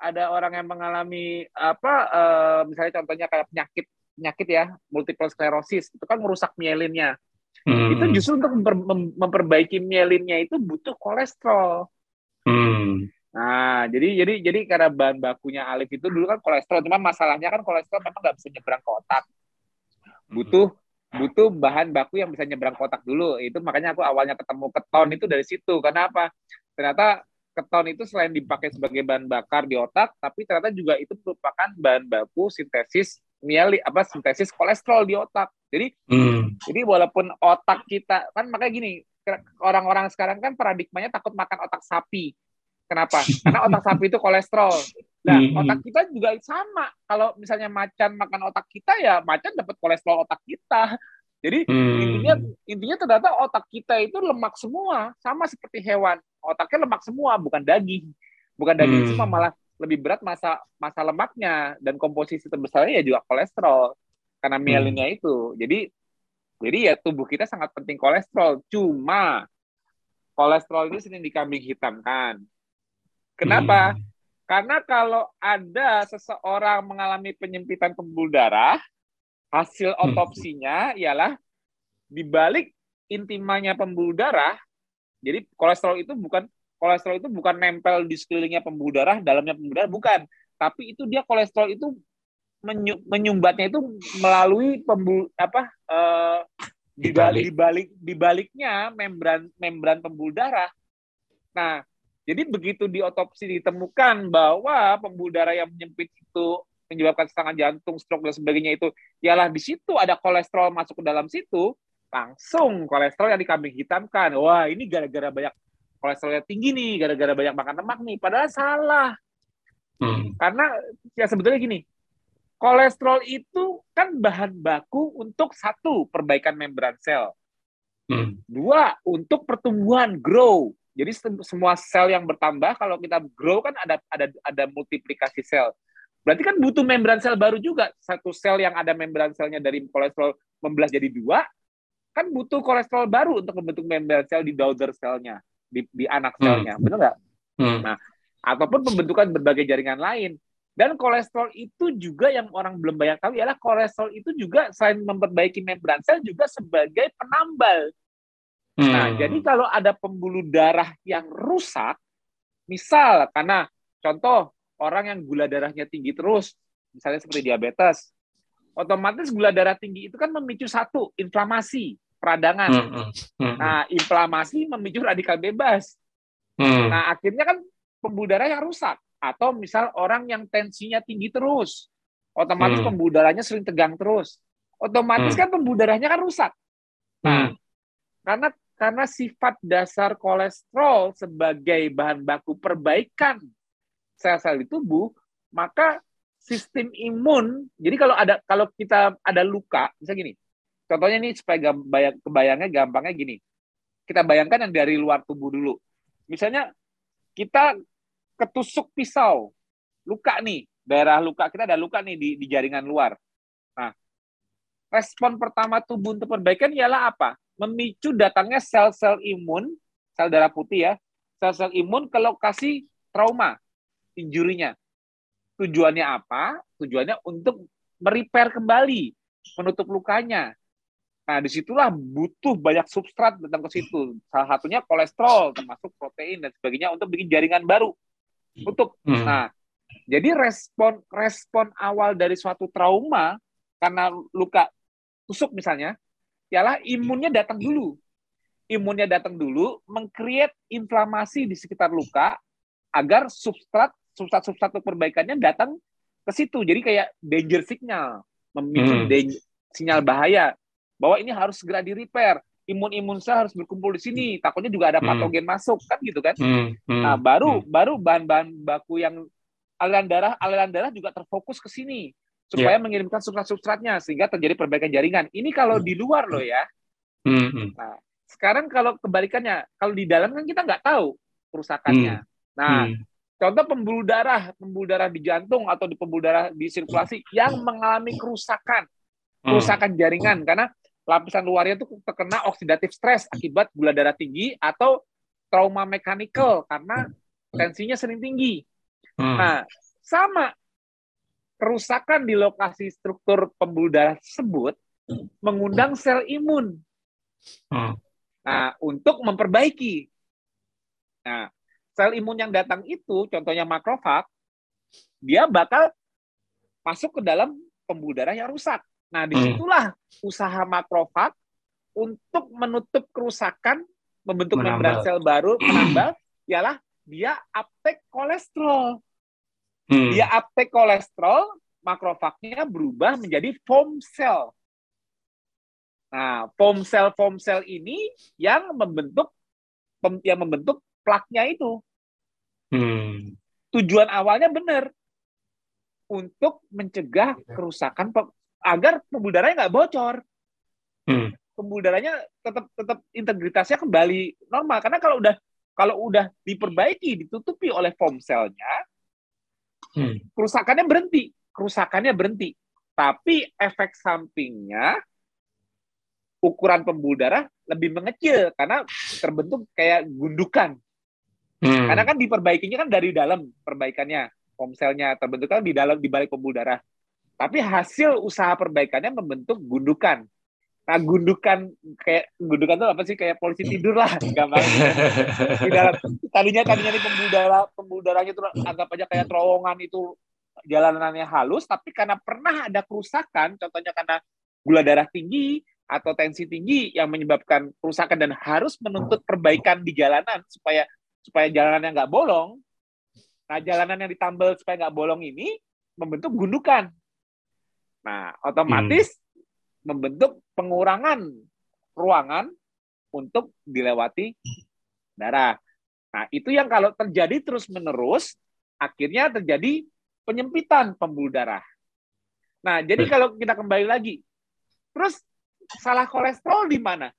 ada orang yang mengalami apa uh, misalnya contohnya kayak penyakit penyakit ya multiple sclerosis itu kan merusak mielinnya. Hmm. itu justru untuk memper, memperbaiki mielinnya itu butuh kolesterol. Hmm. nah jadi jadi jadi karena bahan bakunya Alif itu dulu kan kolesterol cuma masalahnya kan kolesterol memang nggak bisa nyebrang ke otak. Butuh butuh bahan baku yang bisa nyebrang kotak dulu. Itu makanya aku awalnya ketemu keton itu dari situ. Karena apa? Ternyata keton itu selain dipakai sebagai bahan bakar di otak, tapi ternyata juga itu merupakan bahan baku sintesis mieli apa sintesis kolesterol di otak. Jadi hmm. jadi walaupun otak kita kan makanya gini, orang-orang sekarang kan paradigmanya takut makan otak sapi. Kenapa? Karena otak sapi itu kolesterol. Nah, hmm. otak kita juga sama. Kalau misalnya macan makan otak kita ya macan dapat kolesterol otak kita. Jadi hmm. intinya intinya ternyata otak kita itu lemak semua, sama seperti hewan. Otaknya lemak semua, bukan daging. Bukan daging hmm. semua malah lebih berat masa masa lemaknya dan komposisi terbesarnya ya juga kolesterol karena hmm. mielinnya hmm. itu. Jadi jadi ya tubuh kita sangat penting kolesterol. Cuma kolesterol ini sering dikambing hitamkan. Kenapa? Hmm. Karena kalau ada seseorang mengalami penyempitan pembuluh darah, Hasil hmm. otopsinya ialah di balik intimanya pembuluh darah. Jadi kolesterol itu bukan kolesterol itu bukan nempel di sekelilingnya pembuluh darah, dalamnya pembuluh darah bukan, tapi itu dia kolesterol itu menyumbatnya itu melalui pembuluh apa uh, di balik di balik di baliknya membran membran pembuluh darah. Nah, jadi begitu di otopsi ditemukan bahwa pembuluh darah yang menyempit itu menyebabkan serangan jantung, stroke dan sebagainya itu ialah di situ ada kolesterol masuk ke dalam situ, langsung kolesterol yang dikambing hitamkan. Wah, ini gara-gara banyak kolesterolnya tinggi nih, gara-gara banyak makan lemak nih. Padahal salah. Hmm. Karena ya sebetulnya gini, kolesterol itu kan bahan baku untuk satu perbaikan membran sel. Hmm. Dua, untuk pertumbuhan grow. Jadi semua sel yang bertambah kalau kita grow kan ada ada ada multiplikasi sel. Berarti kan butuh membran sel baru juga. Satu sel yang ada membran selnya dari kolesterol membelah jadi dua, kan butuh kolesterol baru untuk membentuk membran sel di daughter selnya, di, di anak selnya. Hmm. Benar nggak? Hmm. Nah, ataupun pembentukan berbagai jaringan lain. Dan kolesterol itu juga yang orang belum banyak tahu ialah kolesterol itu juga selain memperbaiki membran sel juga sebagai penambal. Nah, hmm. Nah, jadi kalau ada pembuluh darah yang rusak, misal karena contoh orang yang gula darahnya tinggi terus, misalnya seperti diabetes, otomatis gula darah tinggi itu kan memicu satu inflamasi peradangan. Hmm. Hmm. Nah, inflamasi memicu radikal bebas. Hmm. Nah, akhirnya kan pembuluh darah yang rusak. Atau misal orang yang tensinya tinggi terus, otomatis hmm. pembuluh darahnya sering tegang terus. Otomatis hmm. kan pembuluh darahnya kan rusak. Nah, hmm. karena karena sifat dasar kolesterol sebagai bahan baku perbaikan sel-sel di tubuh, maka sistem imun. Jadi kalau ada kalau kita ada luka, misalnya gini. Contohnya ini supaya bayang, kebayangnya gampangnya gini. Kita bayangkan yang dari luar tubuh dulu. Misalnya kita ketusuk pisau, luka nih, daerah luka kita ada luka nih di, di jaringan luar. Nah, respon pertama tubuh untuk perbaikan ialah apa? memicu datangnya sel-sel imun, sel darah putih ya, sel-sel imun ke lokasi trauma, injurinya. Tujuannya apa? Tujuannya untuk merepair kembali, menutup lukanya. Nah, di situlah butuh banyak substrat datang ke situ. Salah satunya kolesterol, termasuk protein dan sebagainya untuk bikin jaringan baru. Untuk. Hmm. Nah, jadi respon respon awal dari suatu trauma karena luka tusuk misalnya, ialah imunnya datang dulu. Imunnya datang dulu, mengcreate inflamasi di sekitar luka agar substrat substrat-substrat perbaikannya datang ke situ. Jadi kayak danger signal, memicu hmm. danger, sinyal bahaya bahwa ini harus segera di repair. Imun-imun sel harus berkumpul di sini. Takutnya juga ada hmm. patogen hmm. masuk kan gitu kan. Hmm. Hmm. Nah, baru hmm. baru bahan-bahan baku yang aliran darah aliran darah juga terfokus ke sini supaya yeah. mengirimkan substrat-substratnya sehingga terjadi perbaikan jaringan. Ini kalau di luar loh ya. Mm-hmm. Nah, sekarang kalau kebalikannya, kalau di dalam kan kita nggak tahu kerusakannya. Mm. Nah, mm. Contoh pembuluh darah, pembuluh darah di jantung atau di pembuluh darah di sirkulasi yang mengalami kerusakan, mm. kerusakan jaringan karena lapisan luarnya itu terkena oksidatif stres akibat gula darah tinggi atau trauma mekanikal karena tensinya sering tinggi. Hmm. Nah, sama kerusakan di lokasi struktur pembuluh darah tersebut mengundang sel imun. Hmm. Nah, untuk memperbaiki. Nah, sel imun yang datang itu, contohnya makrofag, dia bakal masuk ke dalam pembuluh darah yang rusak. Nah, di situlah hmm. usaha makrofag untuk menutup kerusakan, membentuk membran sel baru, menambal, ialah dia uptake kolesterol. Hmm. Dia uptake kolesterol, makrofagnya berubah menjadi foam cell. Nah, foam cell foam cell ini yang membentuk yang membentuk plaknya itu. Hmm. Tujuan awalnya benar untuk mencegah kerusakan agar pembuluh darahnya nggak bocor. Hmm. Pembuluh darahnya tetap tetap integritasnya kembali normal karena kalau udah kalau udah diperbaiki ditutupi oleh foam cellnya hmm. kerusakannya berhenti, kerusakannya berhenti. Tapi efek sampingnya ukuran pembuluh darah lebih mengecil karena terbentuk kayak gundukan. Hmm. Karena kan diperbaikinya kan dari dalam perbaikannya, foam selnya terbentuk kan di dalam di balik pembuluh darah. Tapi hasil usaha perbaikannya membentuk gundukan. Nah, gundukan kayak gundukan itu apa sih kayak polisi tidur lah, gampang. Di dalam tadinya tadinya di pembuluh darah pembuluh darahnya itu anggap aja kayak terowongan itu jalanannya halus, tapi karena pernah ada kerusakan, contohnya karena gula darah tinggi atau tensi tinggi yang menyebabkan kerusakan dan harus menuntut perbaikan di jalanan supaya supaya jalanannya nggak bolong. Nah, jalanan yang ditambal supaya nggak bolong ini membentuk gundukan. Nah, otomatis hmm membentuk pengurangan ruangan untuk dilewati darah. Nah, itu yang kalau terjadi terus-menerus, akhirnya terjadi penyempitan pembuluh darah. Nah, jadi kalau kita kembali lagi, terus salah kolesterol di mana?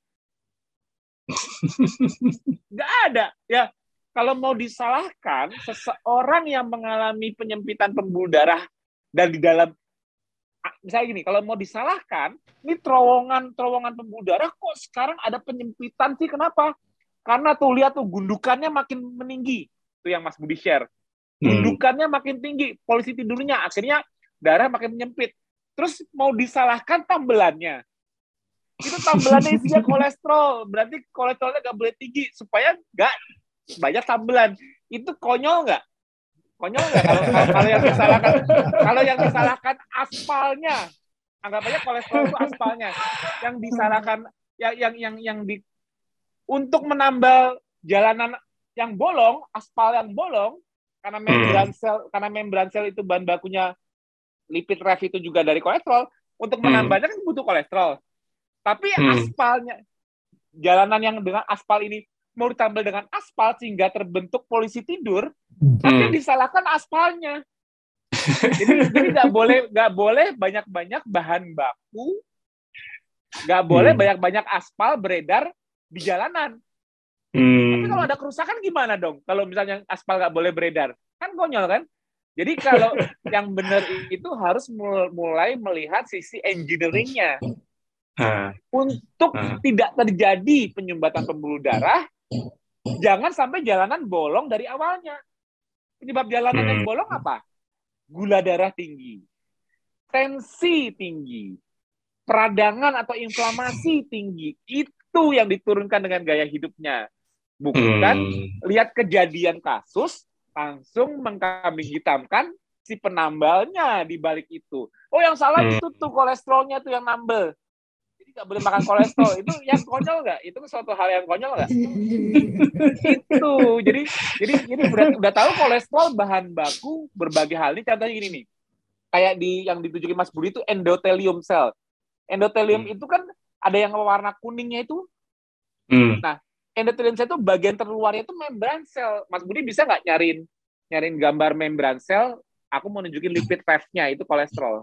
Nggak ada. Ya, kalau mau disalahkan, seseorang yang mengalami penyempitan pembuluh darah dan di dalam misalnya gini, kalau mau disalahkan, ini terowongan-terowongan pembuluh darah kok sekarang ada penyempitan sih? Kenapa? Karena tuh lihat tuh gundukannya makin meninggi. Itu yang Mas Budi share. Hmm. Gundukannya makin tinggi, polisi tidurnya akhirnya darah makin menyempit. Terus mau disalahkan tambelannya. itu tambelannya isinya kolesterol berarti kolesterolnya nggak boleh tinggi supaya nggak banyak tambelan itu konyol nggak konyol nggak kalau, kalau yang disalahkan kalau yang disalahkan aspalnya anggap aja kolesterol itu aspalnya yang disalahkan yang yang yang yang di untuk menambal jalanan yang bolong aspal yang bolong karena hmm. membran sel karena membran sel itu bahan bakunya lipid ref itu juga dari kolesterol untuk hmm. menambahnya kan butuh kolesterol tapi hmm. aspalnya jalanan yang dengan aspal ini mau ditambal dengan aspal sehingga terbentuk polisi tidur, hmm. tapi disalahkan aspalnya. jadi jadi nggak boleh nggak boleh banyak banyak bahan baku, nggak boleh hmm. banyak banyak aspal beredar di jalanan. Hmm. Tapi kalau ada kerusakan gimana dong? Kalau misalnya aspal nggak boleh beredar, kan konyol kan? Jadi kalau yang benar itu harus mulai melihat sisi engineeringnya. Untuk tidak terjadi penyumbatan pembuluh darah, Jangan sampai jalanan bolong dari awalnya. Penyebab jalanan yang hmm. bolong apa? Gula darah tinggi, tensi tinggi, peradangan atau inflamasi tinggi. Itu yang diturunkan dengan gaya hidupnya. Bukan hmm. lihat kejadian kasus, langsung mengkambing hitamkan si penambalnya di balik itu. Oh yang salah hmm. itu tuh kolesterolnya tuh yang nambel nggak boleh makan kolesterol. Itu yang konyol nggak? Itu suatu hal yang konyol nggak? Itu jadi jadi jadi udah udah tahu kolesterol bahan baku berbagai hal. Ini contohnya gini nih. Kayak di yang ditujuki Mas Budi itu endothelium cell endothelium hmm. itu kan ada yang warna kuningnya itu. Hmm. nah endothelium cell itu bagian terluarnya itu membran sel. Mas Budi bisa nggak nyariin nyariin gambar membran sel? Aku mau nunjukin lipid fat-nya itu kolesterol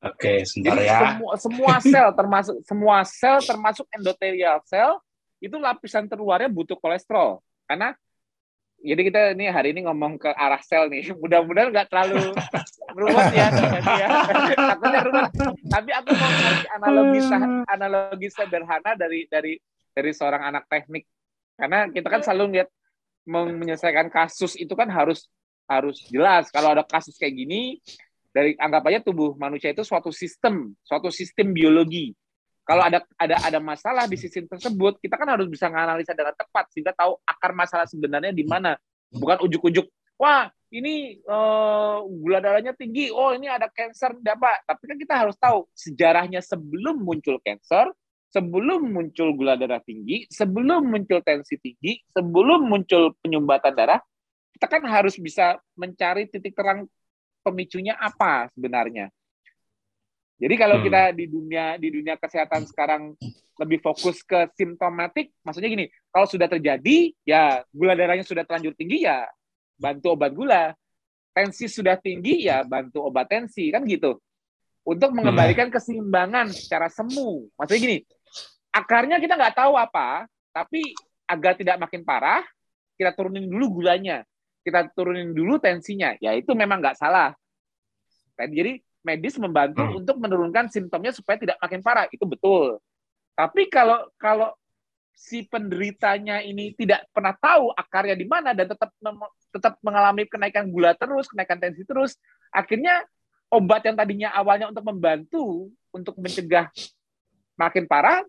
Oke, sebentar Jadi ya. Semua, semua sel termasuk semua sel termasuk endothelial sel itu lapisan terluarnya butuh kolesterol karena jadi kita ini hari ini ngomong ke arah sel nih. Mudah-mudahan nggak terlalu rumit ya, ya. Takutnya rumit. Tapi aku mau kasih analogi analogi sederhana dari dari dari seorang anak teknik. Karena kita kan selalu lihat menyelesaikan kasus itu kan harus harus jelas. Kalau ada kasus kayak gini, dari anggap aja tubuh manusia itu suatu sistem, suatu sistem biologi. Kalau ada ada ada masalah di sistem tersebut, kita kan harus bisa menganalisa dengan tepat sehingga tahu akar masalah sebenarnya di mana. Bukan ujuk-ujuk, wah ini uh, gula darahnya tinggi, oh ini ada cancer, apa? Tapi kan kita harus tahu sejarahnya sebelum muncul cancer, sebelum muncul gula darah tinggi, sebelum muncul tensi tinggi, sebelum muncul penyumbatan darah, kita kan harus bisa mencari titik terang pemicunya apa sebenarnya. Jadi kalau hmm. kita di dunia di dunia kesehatan sekarang lebih fokus ke simptomatik, maksudnya gini, kalau sudah terjadi ya gula darahnya sudah terlanjur tinggi ya bantu obat gula. Tensi sudah tinggi ya bantu obat tensi kan gitu. Untuk mengembalikan hmm. keseimbangan secara semu. Maksudnya gini, akarnya kita nggak tahu apa, tapi agar tidak makin parah, kita turunin dulu gulanya kita turunin dulu tensinya, ya itu memang nggak salah. Jadi medis membantu hmm. untuk menurunkan simptomnya supaya tidak makin parah, itu betul. Tapi kalau kalau si penderitanya ini tidak pernah tahu akarnya di mana dan tetap tetap mengalami kenaikan gula terus, kenaikan tensi terus, akhirnya obat yang tadinya awalnya untuk membantu untuk mencegah makin parah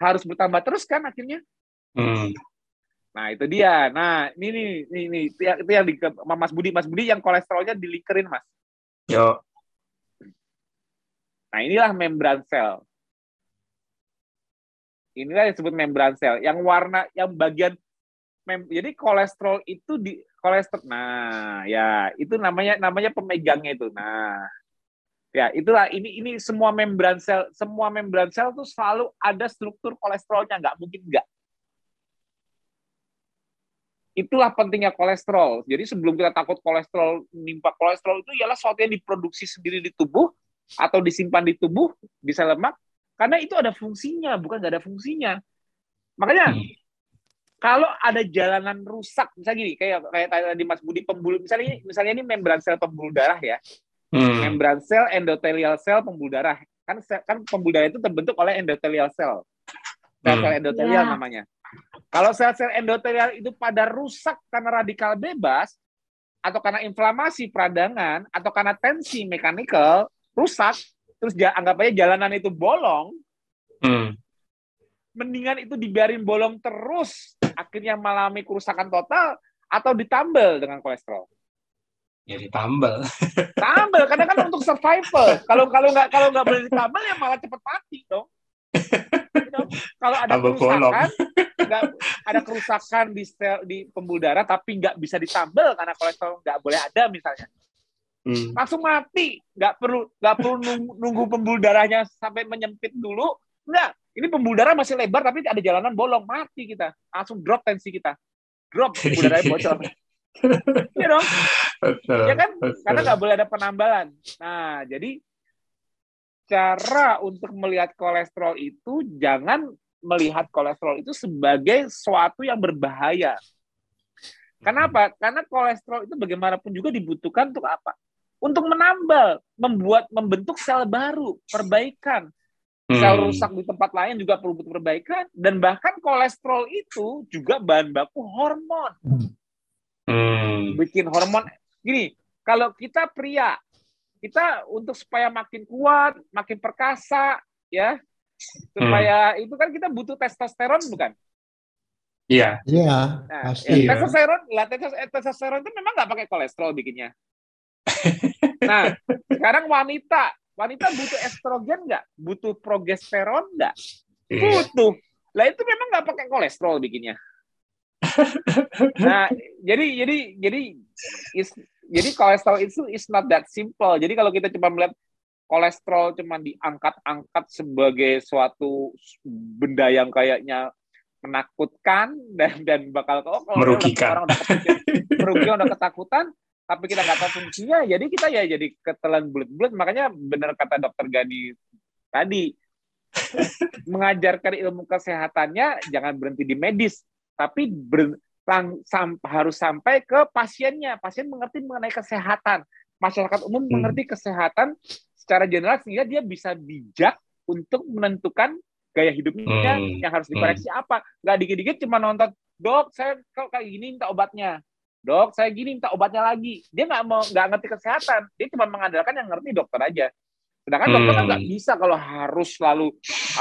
harus bertambah terus kan akhirnya. Hmm. Nah, itu dia. Nah, ini nih, ini, ini itu yang, itu yang di Mas Budi, Mas Budi yang kolesterolnya dilikerin, Mas. Yo. Nah, inilah membran sel. Inilah yang disebut membran sel. Yang warna, yang bagian mem, jadi kolesterol itu di kolesterol. Nah, ya, itu namanya namanya pemegangnya itu. Nah, ya itulah ini ini semua membran sel, semua membran sel itu selalu ada struktur kolesterolnya, nggak mungkin nggak itulah pentingnya kolesterol. Jadi sebelum kita takut kolesterol menimpa kolesterol itu ialah sesuatu yang diproduksi sendiri di tubuh atau disimpan di tubuh bisa lemak karena itu ada fungsinya bukan nggak ada fungsinya. Makanya hmm. kalau ada jalanan rusak misalnya gini kayak kayak tadi Mas Budi pembuluh misalnya ini misalnya ini membran sel pembuluh darah ya. Hmm. Membran sel endothelial sel pembuluh darah kan kan pembuluh darah itu terbentuk oleh endothelial sel. Sel-sel hmm. endotelial yeah. namanya. Kalau sel-sel endotelial itu pada rusak karena radikal bebas, atau karena inflamasi peradangan, atau karena tensi mekanikal, rusak, terus anggap aja jalanan itu bolong, Hmm. Mendingan itu dibiarin bolong terus, akhirnya mengalami kerusakan total, atau ditambal dengan kolesterol? Ya ditambal. Tambal, karena kan untuk survival. Kalau kalau nggak kalau nggak boleh ditambal ya malah cepet mati dong. Kalau ada Tambah kerusakan, nggak ada kerusakan di sel, di pembuluh darah tapi nggak bisa ditambal karena kolesterol nggak boleh ada misalnya. Hmm. Langsung mati, nggak perlu nggak perlu nunggu, nunggu pembuluh darahnya sampai menyempit dulu. Enggak, ini pembuluh darah masih lebar tapi ada jalanan bolong, mati kita. Langsung drop tensi kita. Drop pembuluh darahnya bocor. Iya dong. Betul, ya kan? Betul. Karena nggak boleh ada penambalan. Nah, jadi cara untuk melihat kolesterol itu jangan melihat kolesterol itu sebagai suatu yang berbahaya. Kenapa? Karena kolesterol itu bagaimanapun juga dibutuhkan untuk apa? Untuk menambal, membuat, membentuk sel baru, perbaikan. Sel hmm. rusak di tempat lain juga perlu butuh perbaikan. Dan bahkan kolesterol itu juga bahan baku hormon. Hmm. Bikin hormon. Gini, kalau kita pria, kita untuk supaya makin kuat, makin perkasa, ya, supaya hmm. itu kan kita butuh testosteron bukan? Iya. Iya. Nah, pasti. Ya, testosteron, lah testosteron itu memang nggak pakai kolesterol bikinnya. nah, sekarang wanita, wanita butuh estrogen nggak? Butuh progesteron nggak? Iya. Butuh. Lah itu memang nggak pakai kolesterol bikinnya. Nah, jadi jadi jadi is, jadi kolesterol itu is not that simple. Jadi kalau kita cuma melihat kolesterol cuma diangkat-angkat sebagai suatu benda yang kayaknya menakutkan dan dan bakal oh, kalau merugikan. orang udah merugikan udah ketakutan tapi kita nggak tahu fungsinya jadi kita ya jadi ketelan bulat-bulat. Makanya benar kata dokter Gani tadi mengajarkan ilmu kesehatannya jangan berhenti di medis tapi ber, sam, harus sampai ke pasiennya. Pasien mengerti mengenai kesehatan. Masyarakat umum hmm. mengerti kesehatan secara general sehingga dia bisa bijak untuk menentukan gaya hidupnya hmm. yang harus dikoreksi hmm. apa. Nggak dikit-dikit cuma nonton, dok saya kalau kayak gini minta obatnya. Dok, saya gini minta obatnya lagi. Dia nggak mau nggak ngerti kesehatan. Dia cuma mengandalkan yang ngerti dokter aja. Sedangkan hmm. dokter kan nggak bisa kalau harus selalu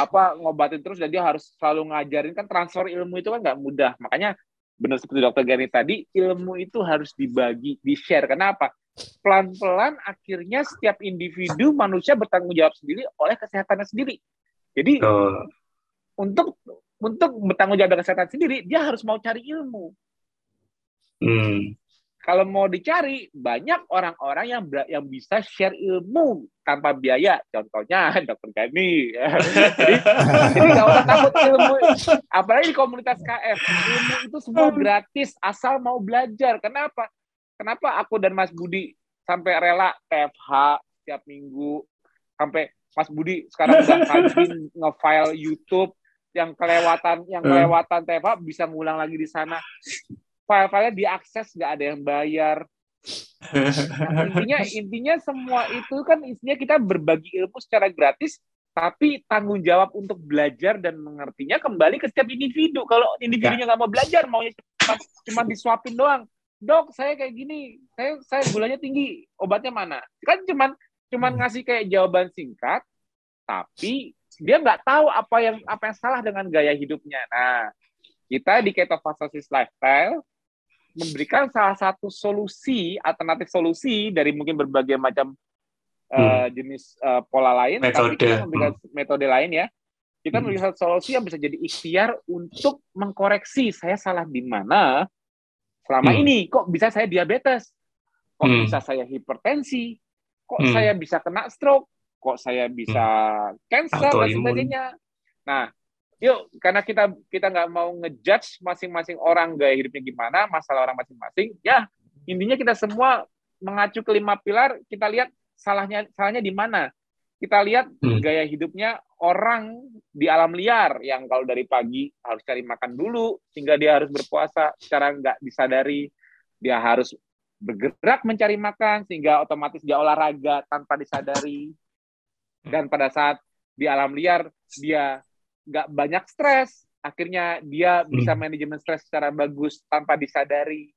apa ngobatin terus dan dia harus selalu ngajarin kan transfer ilmu itu kan nggak mudah. Makanya benar seperti dokter Gani tadi, ilmu itu harus dibagi, di-share. Kenapa? Pelan-pelan akhirnya setiap individu manusia bertanggung jawab sendiri oleh kesehatannya sendiri. Jadi uh. untuk untuk bertanggung jawab dengan kesehatan sendiri, dia harus mau cari ilmu. Hmm kalau mau dicari banyak orang-orang yang yang bisa share ilmu tanpa biaya. Contohnya dokter Gani. Jadi nggak usah takut ilmu. Apalagi di komunitas KF ilmu itu semua gratis asal mau belajar. Kenapa? Kenapa aku dan Mas Budi sampai rela PFH setiap minggu? Sampai Mas Budi sekarang udah rajin nge-file YouTube yang kelewatan yang hmm. kelewatan TFH bisa ngulang lagi di sana file-filenya diakses nggak ada yang bayar. Nah, intinya intinya semua itu kan isinya kita berbagi ilmu secara gratis tapi tanggung jawab untuk belajar dan mengertinya kembali ke setiap individu. Kalau individunya nggak mau belajar maunya cuma, cuma disuapin doang. Dok saya kayak gini saya saya gulanya tinggi obatnya mana? Kan cuman cuman hmm. ngasih kayak jawaban singkat tapi dia nggak tahu apa yang apa yang salah dengan gaya hidupnya. Nah kita di ketofastosis lifestyle memberikan salah satu solusi alternatif solusi dari mungkin berbagai macam uh, hmm. jenis uh, pola lain metode. tapi kita memberikan hmm. metode lain ya kita hmm. memberikan solusi yang bisa jadi ikhtiar untuk mengkoreksi saya salah di mana selama hmm. ini kok bisa saya diabetes kok hmm. bisa saya hipertensi kok hmm. saya bisa kena stroke kok saya bisa hmm. cancer dan sebagainya nah yuk karena kita kita nggak mau ngejudge masing-masing orang gaya hidupnya gimana masalah orang masing-masing ya intinya kita semua mengacu ke lima pilar kita lihat salahnya salahnya di mana kita lihat hmm. gaya hidupnya orang di alam liar yang kalau dari pagi harus cari makan dulu sehingga dia harus berpuasa secara nggak disadari dia harus bergerak mencari makan sehingga otomatis dia olahraga tanpa disadari dan pada saat di alam liar dia nggak banyak stres akhirnya dia hmm. bisa manajemen stres secara bagus tanpa disadari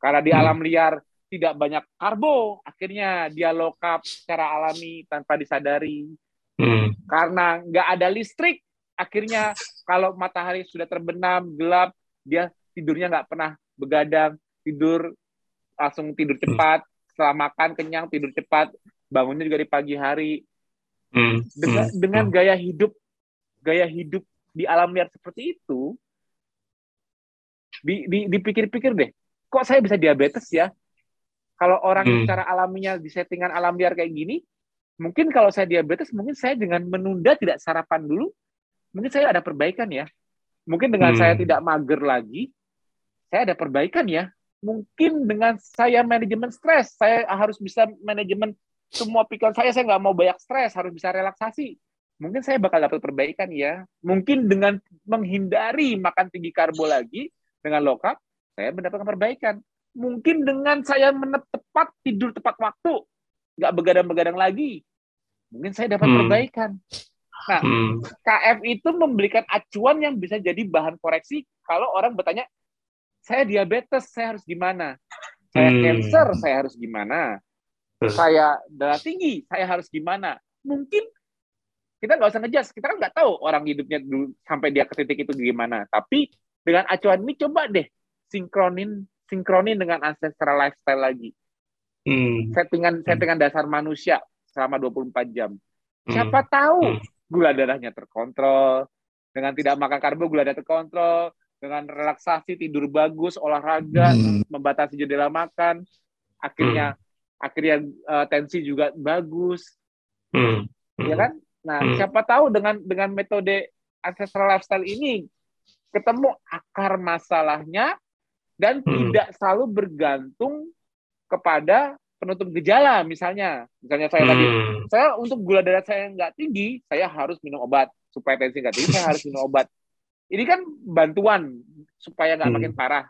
karena di hmm. alam liar tidak banyak karbo akhirnya dia low carb secara alami tanpa disadari hmm. karena nggak ada listrik akhirnya kalau matahari sudah terbenam gelap dia tidurnya nggak pernah begadang tidur langsung tidur cepat setelah makan kenyang tidur cepat bangunnya juga di pagi hari hmm. dengan hmm. dengan gaya hidup gaya hidup di alam liar seperti itu di, di, dipikir-pikir deh kok saya bisa diabetes ya kalau orang hmm. secara alaminya di settingan alam liar kayak gini mungkin kalau saya diabetes mungkin saya dengan menunda tidak sarapan dulu mungkin saya ada perbaikan ya mungkin dengan hmm. saya tidak mager lagi saya ada perbaikan ya mungkin dengan saya manajemen stres saya harus bisa manajemen semua pikiran saya saya nggak mau banyak stres harus bisa relaksasi mungkin saya bakal dapat perbaikan ya mungkin dengan menghindari makan tinggi karbo lagi dengan low carb saya mendapatkan perbaikan mungkin dengan saya menep tepat tidur tepat waktu nggak begadang-begadang lagi, mungkin saya dapat hmm. perbaikan. Nah, hmm. KF itu memberikan acuan yang bisa jadi bahan koreksi kalau orang bertanya, saya diabetes, saya harus gimana? Saya hmm. cancer, saya harus gimana? Saya darah tinggi, saya harus gimana? Mungkin kita nggak usah ngejas, kita kan nggak tahu orang hidupnya dulu sampai dia ke titik itu gimana. Tapi dengan acuan ini coba deh sinkronin sinkronin dengan ancestral lifestyle lagi. Hmm. Settingan hmm. settingan dasar manusia selama 24 jam. Hmm. Siapa tahu hmm. gula darahnya terkontrol, dengan tidak makan karbo gula darah terkontrol, dengan relaksasi tidur bagus, olahraga, hmm. membatasi jendela makan, akhirnya hmm. akhirnya uh, tensi juga bagus. Hmm. Hmm. Ya kan? Nah, hmm. siapa tahu dengan dengan metode ancestral lifestyle ini ketemu akar masalahnya dan hmm. tidak selalu bergantung kepada penutup gejala misalnya misalnya saya hmm. tadi saya untuk gula darah saya nggak tinggi saya harus minum obat supaya tensi nggak tinggi saya harus minum obat ini kan bantuan supaya nggak hmm. makin parah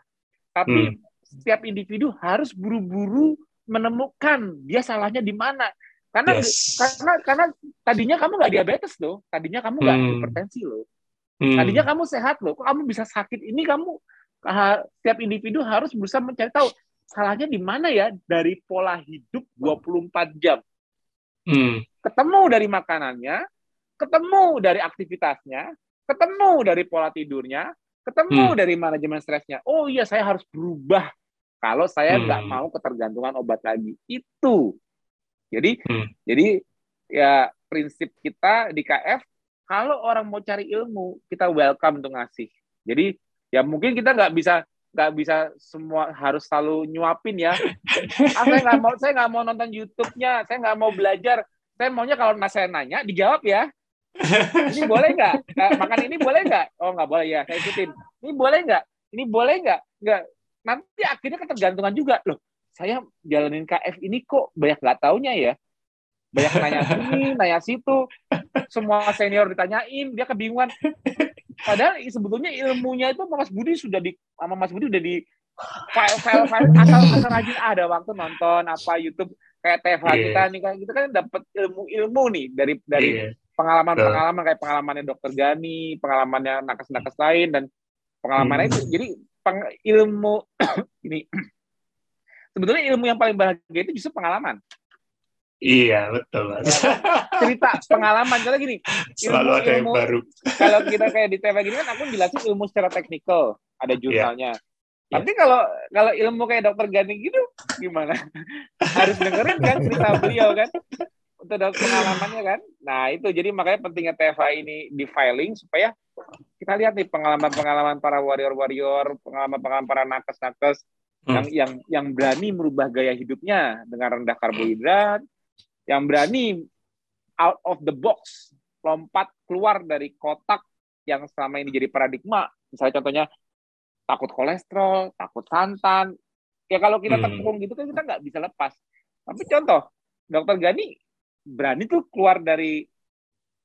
tapi hmm. setiap individu harus buru-buru menemukan dia salahnya di mana karena yes. karena karena tadinya kamu nggak diabetes loh tadinya kamu nggak hmm. hipertensi loh hmm. tadinya kamu sehat loh kok kamu bisa sakit ini kamu setiap individu harus berusaha mencari tahu salahnya di mana ya dari pola hidup 24 jam. Hmm. Ketemu dari makanannya, ketemu dari aktivitasnya, ketemu dari pola tidurnya, ketemu hmm. dari manajemen stresnya. Oh iya, saya harus berubah kalau saya nggak hmm. mau ketergantungan obat lagi. Itu. Jadi, hmm. jadi ya prinsip kita di KF kalau orang mau cari ilmu, kita welcome untuk ngasih. Jadi ya mungkin kita nggak bisa nggak bisa semua harus selalu nyuapin ya. Ah, saya nggak mau saya nggak mau nonton YouTube-nya, saya nggak mau belajar. Saya maunya kalau mas saya nanya dijawab ya. Ini boleh nggak? Makan ini boleh nggak? Oh nggak boleh ya, saya ikutin. Ini boleh nggak? Ini boleh nggak? Nggak. Nanti akhirnya ketergantungan juga loh. Saya jalanin KF ini kok banyak nggak taunya ya. Banyak nanya sini, nanya situ. Semua senior ditanyain, dia kebingungan. Padahal sebetulnya ilmunya itu Mas Budi sudah di sama Mas Budi udah di file file file asal asal rajin ada waktu nonton apa YouTube kayak TFH yeah. kita nih kan kita kan dapat ilmu-ilmu nih dari dari yeah. pengalaman-pengalaman kayak pengalamannya Dokter Gani, pengalamannya nakes-nakes lain dan pengalamannya hmm. itu jadi peng, ilmu ini sebetulnya ilmu yang paling bahagia itu justru pengalaman. Iya betul mas. Ya, cerita pengalaman kalau gini. Ilmu, Selalu ada yang ilmu, baru. Kalau kita kayak di TV gini kan aku jelasin ilmu secara teknikal, ada iya. jurnalnya. Yeah. Tapi kalau kalau ilmu kayak dokter Gani gitu gimana? Harus dengerin kan cerita beliau kan untuk pengalamannya kan. Nah itu jadi makanya pentingnya TVA ini di filing supaya kita lihat nih pengalaman-pengalaman para warrior-warrior, pengalaman-pengalaman para nakes-nakes hmm. yang yang yang berani merubah gaya hidupnya dengan rendah karbohidrat, yang berani out of the box, lompat keluar dari kotak yang selama ini jadi paradigma. Misalnya contohnya takut kolesterol, takut santan. Ya kalau kita hmm. tekung gitu kan kita nggak bisa lepas. Tapi contoh, dokter Gani berani tuh keluar dari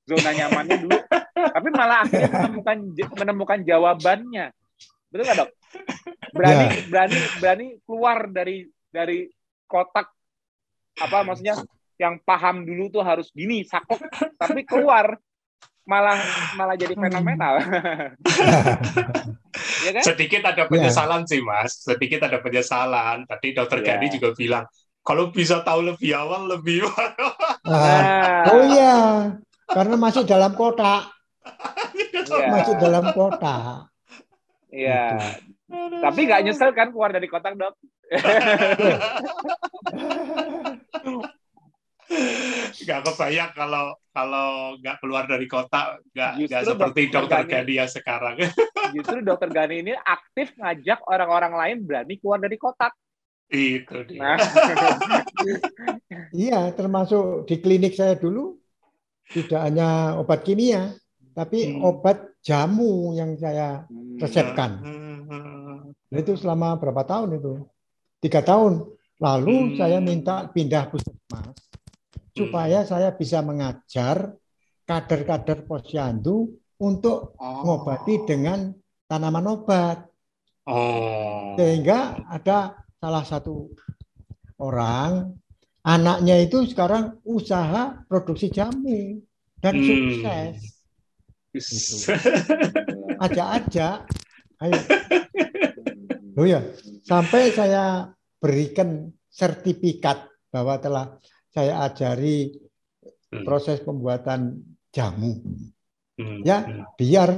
zona nyamannya dulu, tapi malah akhirnya menemukan menemukan jawabannya. Betul nggak dok? Berani yeah. berani berani keluar dari dari kotak apa maksudnya yang paham dulu tuh harus gini sakok tapi keluar malah malah jadi fenomenal. ya kan? Sedikit ada penyesalan yeah. sih mas, sedikit ada penyesalan. Tadi dokter yeah. Gani juga bilang kalau bisa tahu lebih awal lebih. nah. Oh iya, karena masih dalam kotak. ya. masuk dalam kota. Iya. Gitu. Tapi nggak nyesel kan keluar dari kotak dok? Gak kebayang kalau kalau nggak keluar dari kota nggak nggak seperti dokter Gani yang sekarang. Justru dokter Gani ini aktif ngajak orang-orang lain berani keluar dari kotak. Itu dia. Nah. iya, termasuk di klinik saya dulu tidak hanya obat kimia, tapi hmm. obat jamu yang saya hmm. resepkan. Hmm. Itu selama berapa tahun itu? Tiga tahun. Lalu hmm. saya minta pindah puskesmas supaya saya bisa mengajar kader-kader posyandu untuk oh. mengobati dengan tanaman obat. Oh. Sehingga ada salah satu orang anaknya itu sekarang usaha produksi jamu dan hmm. sukses. Gitu. Aja-aja, ayo. Oh ya, sampai saya berikan sertifikat bahwa telah saya ajari hmm. proses pembuatan jamu. Hmm. Ya, hmm. biar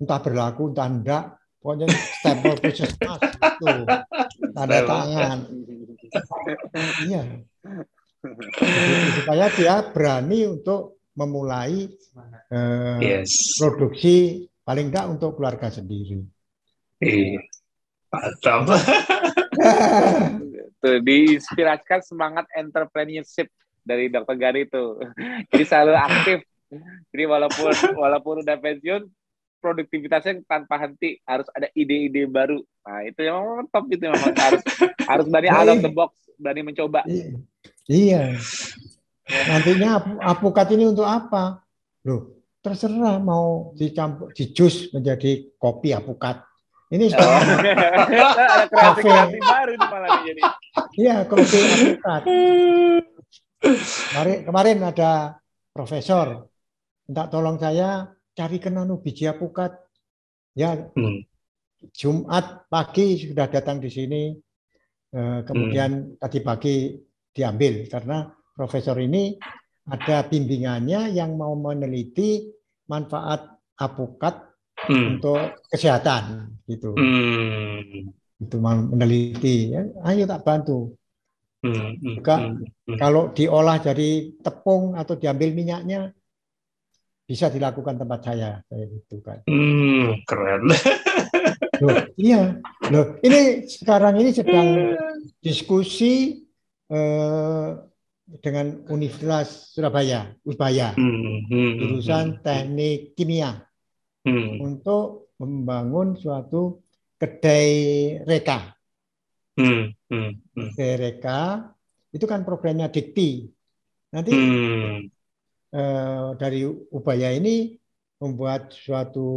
entah berlaku entah enggak, pokoknya stempel puskesmas itu tanda tangan. Iya. supaya dia berani untuk memulai eh, yes. produksi paling enggak untuk keluarga sendiri. Iya. Tuh, diinspirasikan semangat entrepreneurship dari Dr. Gari itu. Jadi selalu aktif. Jadi walaupun walaupun udah pensiun, produktivitasnya tanpa henti harus ada ide-ide baru. Nah itu yang memang top itu memang harus harus berani out of the box, berani mencoba. Iya. Nantinya apukat ini untuk apa? Loh, terserah mau dicampur di jus menjadi kopi apukat. Ini oh. ada kreasi baru malah jadi. Iya, kopi. Kemarin, kemarin ada profesor minta tolong saya cari kenanu biji apukat. Ya, hmm. Jumat pagi sudah datang di sini. Eh, kemudian hmm. tadi pagi diambil karena profesor ini ada bimbingannya yang mau meneliti manfaat apukat hmm. untuk kesehatan gitu. Hmm. Itu meneliti ya, ayo tak bantu. Hmm. Juga hmm. hmm. kalau diolah jadi tepung atau diambil minyaknya bisa dilakukan tempat saya kayak gitu kan. Hmm, keren. Loh, iya. Loh, ini sekarang ini sedang diskusi eh, dengan Universitas Surabaya, Ubaya, hmm, hmm, hmm, jurusan hmm, teknik kimia hmm. untuk membangun suatu kedai reka. Hmm, hmm, hmm. Kedai reka itu kan programnya Dikti. Nanti hmm eh, dari Ubaya ini membuat suatu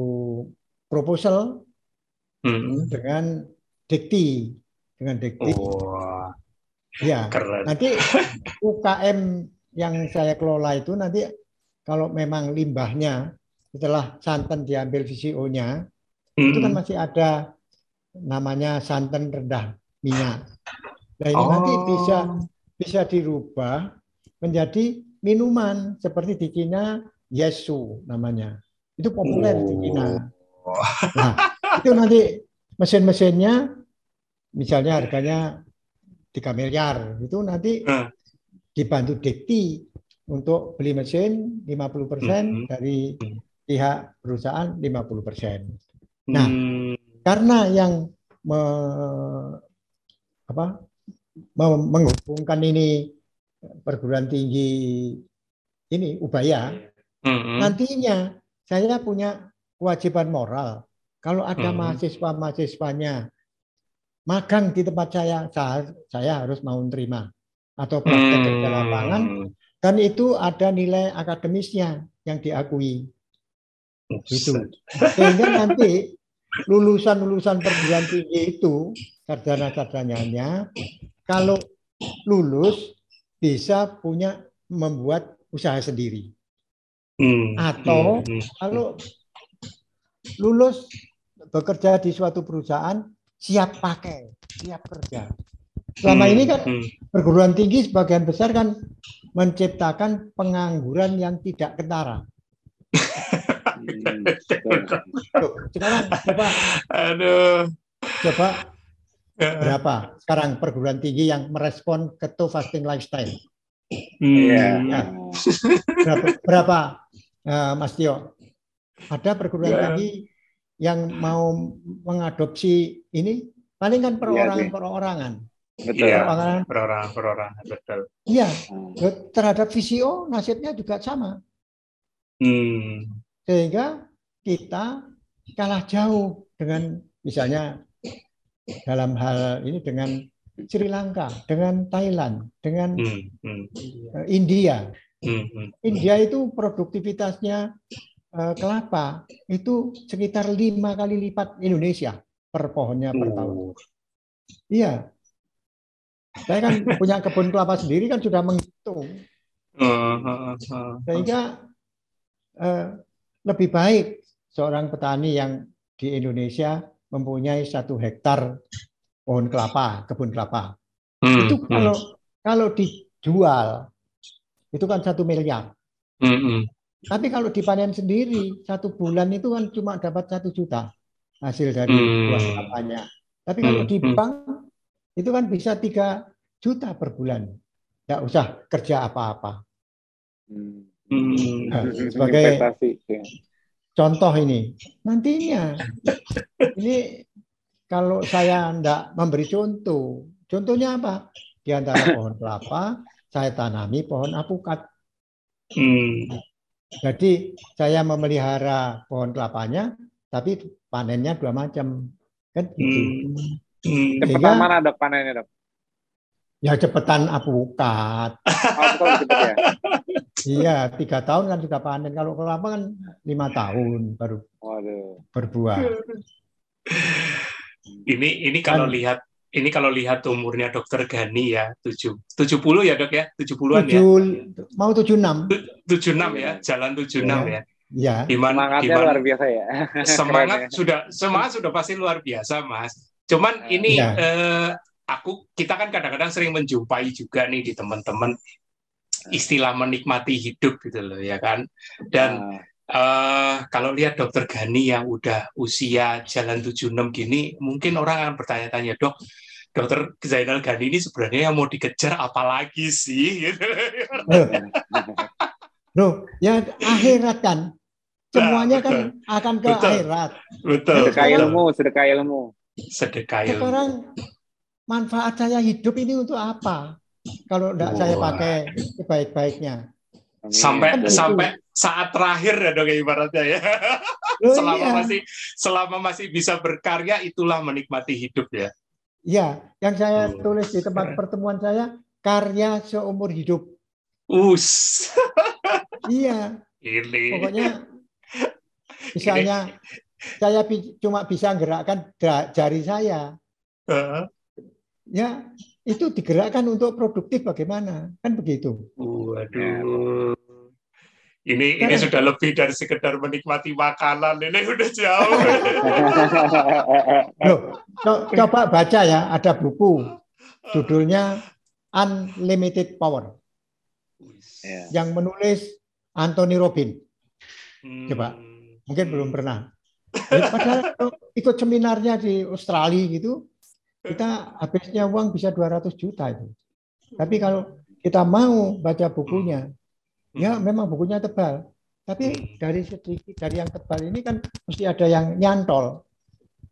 proposal hmm. dengan Dikti, dengan Dikti. Oh, ya, keren. nanti UKM yang saya kelola itu nanti kalau memang limbahnya setelah santan diambil VCO-nya, hmm. itu kan masih ada namanya santan rendah minyak. Nah ini oh. nanti bisa bisa dirubah menjadi minuman seperti di Cina Yesu namanya. Itu populer oh. di Cina. Nah, itu nanti mesin-mesinnya misalnya harganya 3 miliar itu nanti dibantu Dekti untuk beli mesin 50% mm-hmm. dari pihak perusahaan 50%. Nah, hmm. karena yang me, apa, menghubungkan ini perguruan tinggi ini Ubaya, mm-hmm. nantinya saya punya kewajiban moral. Kalau ada mm-hmm. mahasiswa-mahasiswanya magang di tempat saya, saya, saya harus mau terima atau praktek mm-hmm. kerja lapangan dan itu ada nilai akademisnya yang diakui. Itu. Sehingga nanti lulusan-lulusan perguruan tinggi itu sarjana-sarjananya kalau lulus bisa punya membuat usaha sendiri. Hmm. Atau hmm. hmm. kalau lulus bekerja di suatu perusahaan siap pakai, siap kerja. Selama hmm. ini kan hmm. perguruan tinggi sebagian besar kan menciptakan pengangguran yang tidak ketara. sekarang coba, aduh, coba berapa sekarang perguruan tinggi yang merespon keto fasting lifestyle? Hmm. Ya. Berapa, berapa uh, Mas Tio? Ada perguruan ya. tinggi yang mau mengadopsi ini paling kan perorangan-perorangan. Betul. Iya, perorangan, perorangan, betul. Iya, terhadap VCO nasibnya juga sama. Hmm. Sehingga kita kalah jauh dengan misalnya dalam hal ini dengan Sri Lanka, dengan Thailand, dengan hmm. Hmm. India. Hmm. Hmm. India itu produktivitasnya uh, kelapa itu sekitar lima kali lipat Indonesia per pohonnya per tahun. Iya. Saya kan punya kebun kelapa sendiri kan sudah menghitung. Uh, uh, uh, Sehingga Eh, lebih baik seorang petani yang di Indonesia mempunyai satu hektar pohon kelapa, kebun kelapa. Hmm, itu hmm. kalau hmm. kalau dijual itu kan satu miliar. Hmm, hmm. Tapi kalau dipanen sendiri satu bulan itu kan cuma dapat satu juta hasil dari hmm. buah kelapanya. Tapi kalau hmm. di hmm. bank itu kan bisa tiga juta per bulan. Tidak usah kerja apa-apa. Hmm. Hmm. Nah, sebagai ya. Contoh ini, nantinya ini kalau saya tidak memberi contoh, contohnya apa? Di antara pohon kelapa, saya tanami pohon apukat. Hmm. Jadi saya memelihara pohon kelapanya, tapi panennya dua macam, kan? Gitu. Hmm. Cepetan mana dok panennya dok? Ya cepetan apukat. Oh, ya? Iya, tiga tahun kan sudah panen. Kalau kelapa kan lima tahun baru Waduh. berbuah. Ini ini kalau kan, lihat ini kalau lihat umurnya dokter Gani ya tujuh tujuh puluh ya dok ya? tujuh puluhan ya? Mau tujuh enam. Tujuh enam ya? Jalan tujuh enam ya? Ya di mana, semangatnya di mana, luar biasa ya. Semangat ya. sudah semangat sudah pasti luar biasa mas. Cuman ini ya. eh, aku kita kan kadang-kadang sering menjumpai juga nih di teman-teman istilah menikmati hidup gitu loh ya kan? Dan uh, kalau lihat dokter Gani yang udah usia jalan 76 gini mungkin orang akan bertanya-tanya dok dokter Zainal Gani ini sebenarnya yang mau dikejar apalagi sih? Loh, ya akhirat kan? Semuanya nah, kan akan ke betul, akhirat. Betul. Sedekah ilmu sedekah ilmu. Sedekah ilmu. Sekarang manfaat saya hidup ini untuk apa kalau tidak oh. saya pakai sebaik-baiknya. Sampai kan sampai saat terakhir ya dong ibaratnya ya. Oh, selama iya. masih selama masih bisa berkarya itulah menikmati hidup ya. Iya, yang saya oh. tulis di tempat pertemuan saya karya seumur hidup. Us. iya. Ini. Pokoknya misalnya Ini. saya cuma bisa gerakkan jari saya. Uh. Ya, itu digerakkan untuk produktif bagaimana? Kan begitu. Waduh. Ini ini sudah lebih dari sekedar menikmati makanan. Ini udah jauh. Loh, coba baca ya ada buku. Judulnya Unlimited Power. Ya. yang menulis Anthony Robin coba. Mungkin belum pernah. Ya, padahal ikut seminarnya di Australia gitu kita habisnya uang bisa 200 juta itu. Tapi kalau kita mau baca bukunya, ya memang bukunya tebal. Tapi dari sedikit dari yang tebal ini kan mesti ada yang nyantol.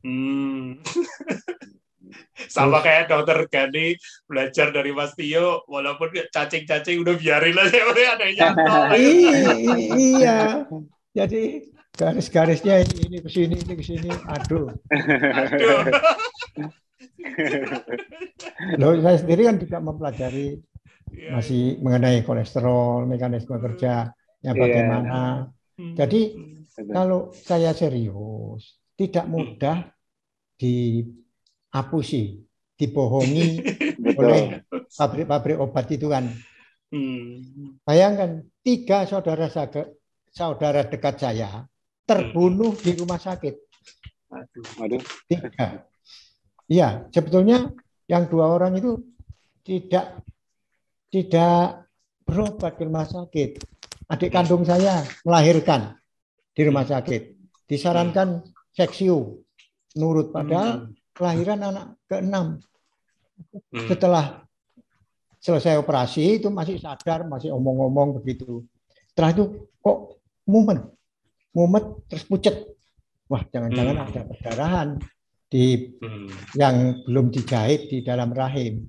Hmm. Sama kayak dokter Gani belajar dari Mas Tio, walaupun cacing-cacing udah biarin aja ada yang nyantol. iya. Jadi garis-garisnya ini, ini ke sini, ini ke sini. Aduh. Aduh. Loh, saya sendiri kan juga mempelajari yeah. masih mengenai kolesterol, mekanisme hmm. kerja, yang iya. bagaimana. Yeah. Jadi hmm. kalau saya serius, tidak hmm. mudah diapusi, dibohongi oleh pabrik-pabrik obat itu kan. Bayangkan tiga saudara saudara dekat saya terbunuh di rumah sakit. Aduh. Tiga. Iya, sebetulnya yang dua orang itu tidak tidak berobat di rumah sakit. Adik kandung saya melahirkan di rumah sakit. disarankan seksio nurut padahal hmm. kelahiran anak keenam hmm. setelah selesai operasi itu masih sadar masih omong-omong begitu setelah itu kok mumet mumet terus pucet wah jangan-jangan hmm. ada perdarahan di hmm. yang belum dijahit di dalam rahim.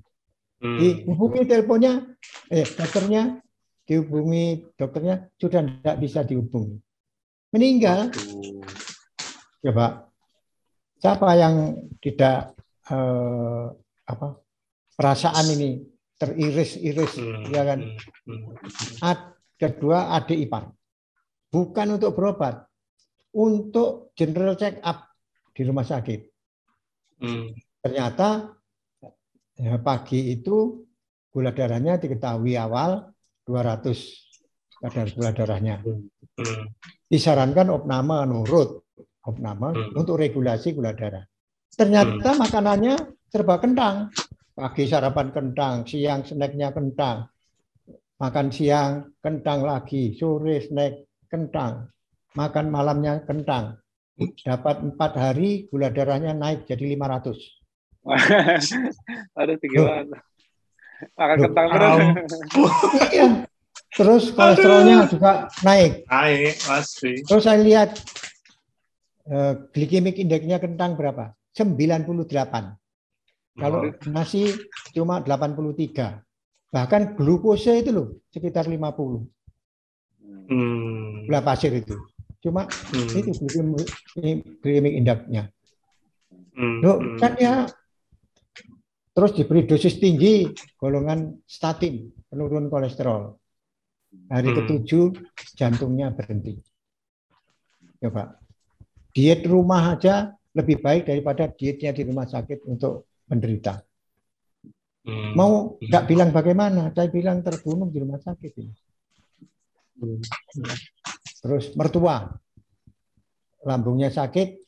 Hmm. dihubungi teleponnya eh dokternya dihubungi dokternya sudah tidak bisa dihubungi. Meninggal. Coba. Siapa yang tidak eh, apa perasaan ini teriris-iris hmm. ya kan? Hmm. Ad, kedua adik ipar. Bukan untuk berobat. Untuk general check up di rumah sakit hmm. ternyata ya, pagi itu gula darahnya diketahui awal 200 kadar gula darahnya hmm. disarankan opname nurut opname hmm. untuk regulasi gula darah. Ternyata hmm. makanannya serba kentang. Pagi sarapan kentang, siang snacknya kentang. Makan siang kentang lagi, sore snack kentang. Makan malamnya kentang. Dapat empat hari gula darahnya naik jadi 500. Aduh, tinggi Makan kentang terus. Iya. Terus kolesterolnya juga naik. Naik, pasti. Terus saya lihat Eh, glikemik indeksnya kentang berapa? 98. Kalau nasi cuma 83. Bahkan glukose itu loh sekitar 50. Hmm. Gula pasir itu. Cuma hmm. itu glikemik indeksnya. Hmm. Loh, hmm. kan ya terus diberi dosis tinggi golongan statin penurun kolesterol. Hari hmm. ketujuh jantungnya berhenti. Coba diet rumah aja lebih baik daripada dietnya di rumah sakit untuk menderita. Hmm. Mau nggak bilang bagaimana? Saya bilang terbunuh di rumah sakit ini. Hmm. Terus mertua, lambungnya sakit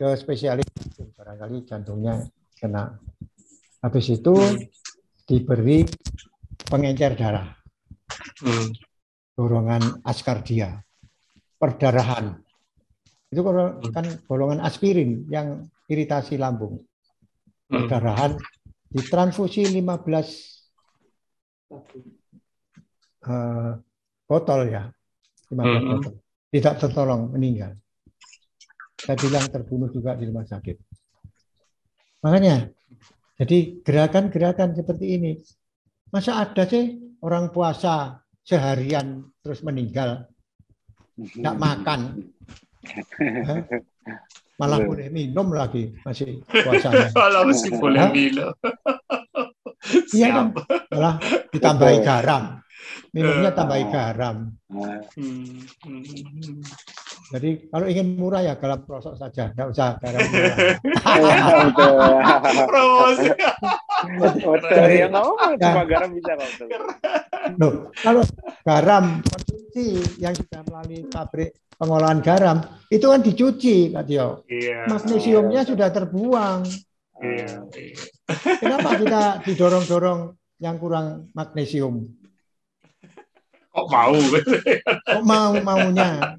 ke spesialis, barangkali jantungnya kena. Habis itu diberi pengencer darah, hmm. dorongan askardia, perdarahan, itu kan golongan aspirin yang iritasi lambung. Hmm. Perdarahan ditransfusi 15 uh, botol ya. 15 hmm. botol. Tidak tertolong meninggal. Saya bilang terbunuh juga di rumah sakit. Makanya, jadi gerakan-gerakan seperti ini, masa ada sih orang puasa seharian terus meninggal, tidak makan, Malah boleh minum lagi masih puasanya. Malah masih boleh minum. Iya kan? Malah ditambahi garam. Minumnya tambahi garam. Jadi kalau ingin murah ya garam prosok saja, nggak usah garam murah. Promosi. Dari yang nggak cuma garam bisa Loh, kalau garam konsumsi yang sudah melalui pabrik pengolahan garam itu kan dicuci, Pak Tio. Iya. Magnesiumnya sudah terbuang. Iya. Kenapa kita didorong-dorong yang kurang magnesium? Kok mau? Kok mau maunya?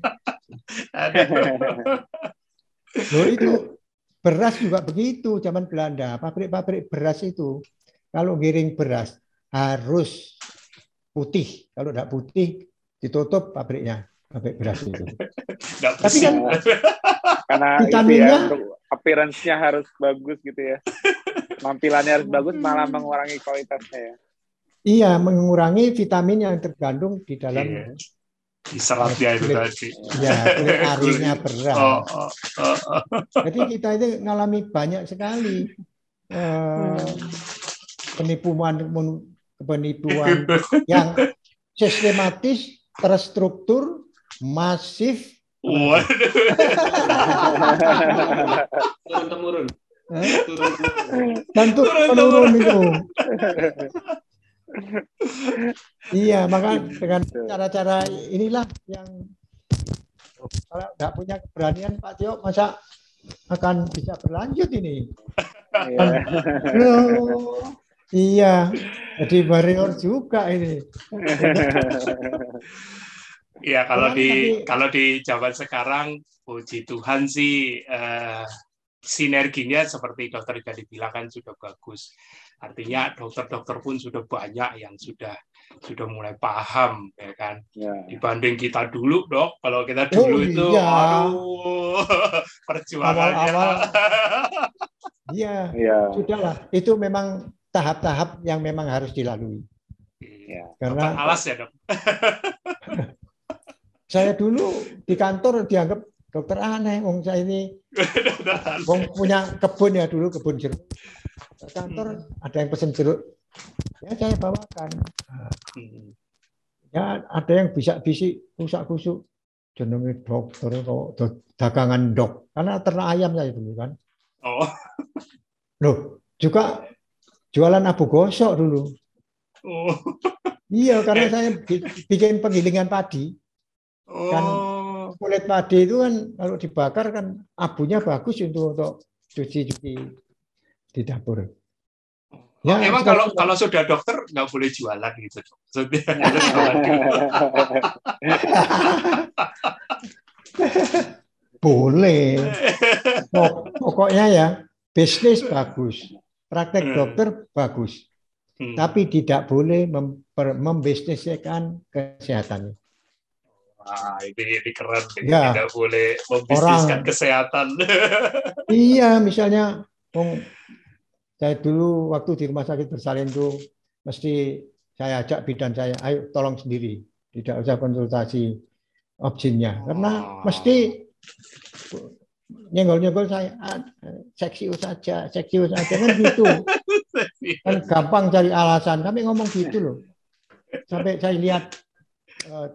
Loh itu beras juga begitu zaman Belanda. Pabrik-pabrik beras itu kalau giring beras harus putih. Kalau tidak putih ditutup pabriknya sampai beras itu. Tapi kan karena vitaminnya ya, appearance-nya harus bagus gitu ya. Tampilannya harus bagus malah mengurangi kualitasnya ya. Iya, mengurangi vitamin yang tergandung di dalam iya. di seratnya itu tadi. Iya, kulit arinya berat. Oh, oh, oh, oh. Jadi kita itu mengalami banyak sekali uh, penipuan penipuan yang sistematis, terstruktur, masif turun temurun dan turun menurun itu iya maka dengan cara-cara inilah yang kalau nggak punya keberanian Pak Tio masa akan bisa berlanjut ini? Iya. Jadi barrier juga ini. Iya, kalau di tapi, kalau di zaman sekarang puji Tuhan sih eh, sinerginya seperti dokter Gadi bilang kan sudah bagus. Artinya dokter-dokter pun sudah banyak yang sudah sudah mulai paham ya kan. Ya. Dibanding kita dulu, Dok. Kalau kita oh, dulu oh, itu iya. aduh perjuangannya. Awal-awal Iya, ya. sudahlah. Itu memang tahap-tahap yang memang harus dilalui. Iya. Karena alas ya, Dok. Saya dulu di kantor dianggap dokter aneh, wong saya ini wong punya kebun ya dulu kebun jeruk. Ke kantor ada yang pesen jeruk, ya saya bawakan. Ya ada yang bisa bisik rusak kusuk jenenge dokter kok dagangan dok karena ternak ayam saya dulu kan. Oh. Loh, juga jualan abu gosok dulu. Oh. Iya, karena saya bikin penggilingan padi. Kan oh. Kulit padi itu kan kalau dibakar kan abunya bagus untuk untuk cuci-cuci di dapur. Ya, oh, emang kalau kalau sudah dokter nggak boleh jualan gitu. boleh. Pokoknya ya bisnis bagus, praktek hmm. dokter bagus, hmm. tapi tidak boleh membisniskan kesehatannya. Wah, ini, ini keren. Ya. Tidak boleh membisniskan Orang, kesehatan. iya, misalnya, oh, saya dulu waktu di rumah sakit bersalin itu mesti saya ajak bidan saya, ayo tolong sendiri, tidak usah konsultasi objinnya, karena mesti nyenggol-nyenggol saya, ah, seksi saja, seksi saja kan gitu. kan gampang cari alasan. Kami ngomong gitu loh. Sampai saya lihat uh,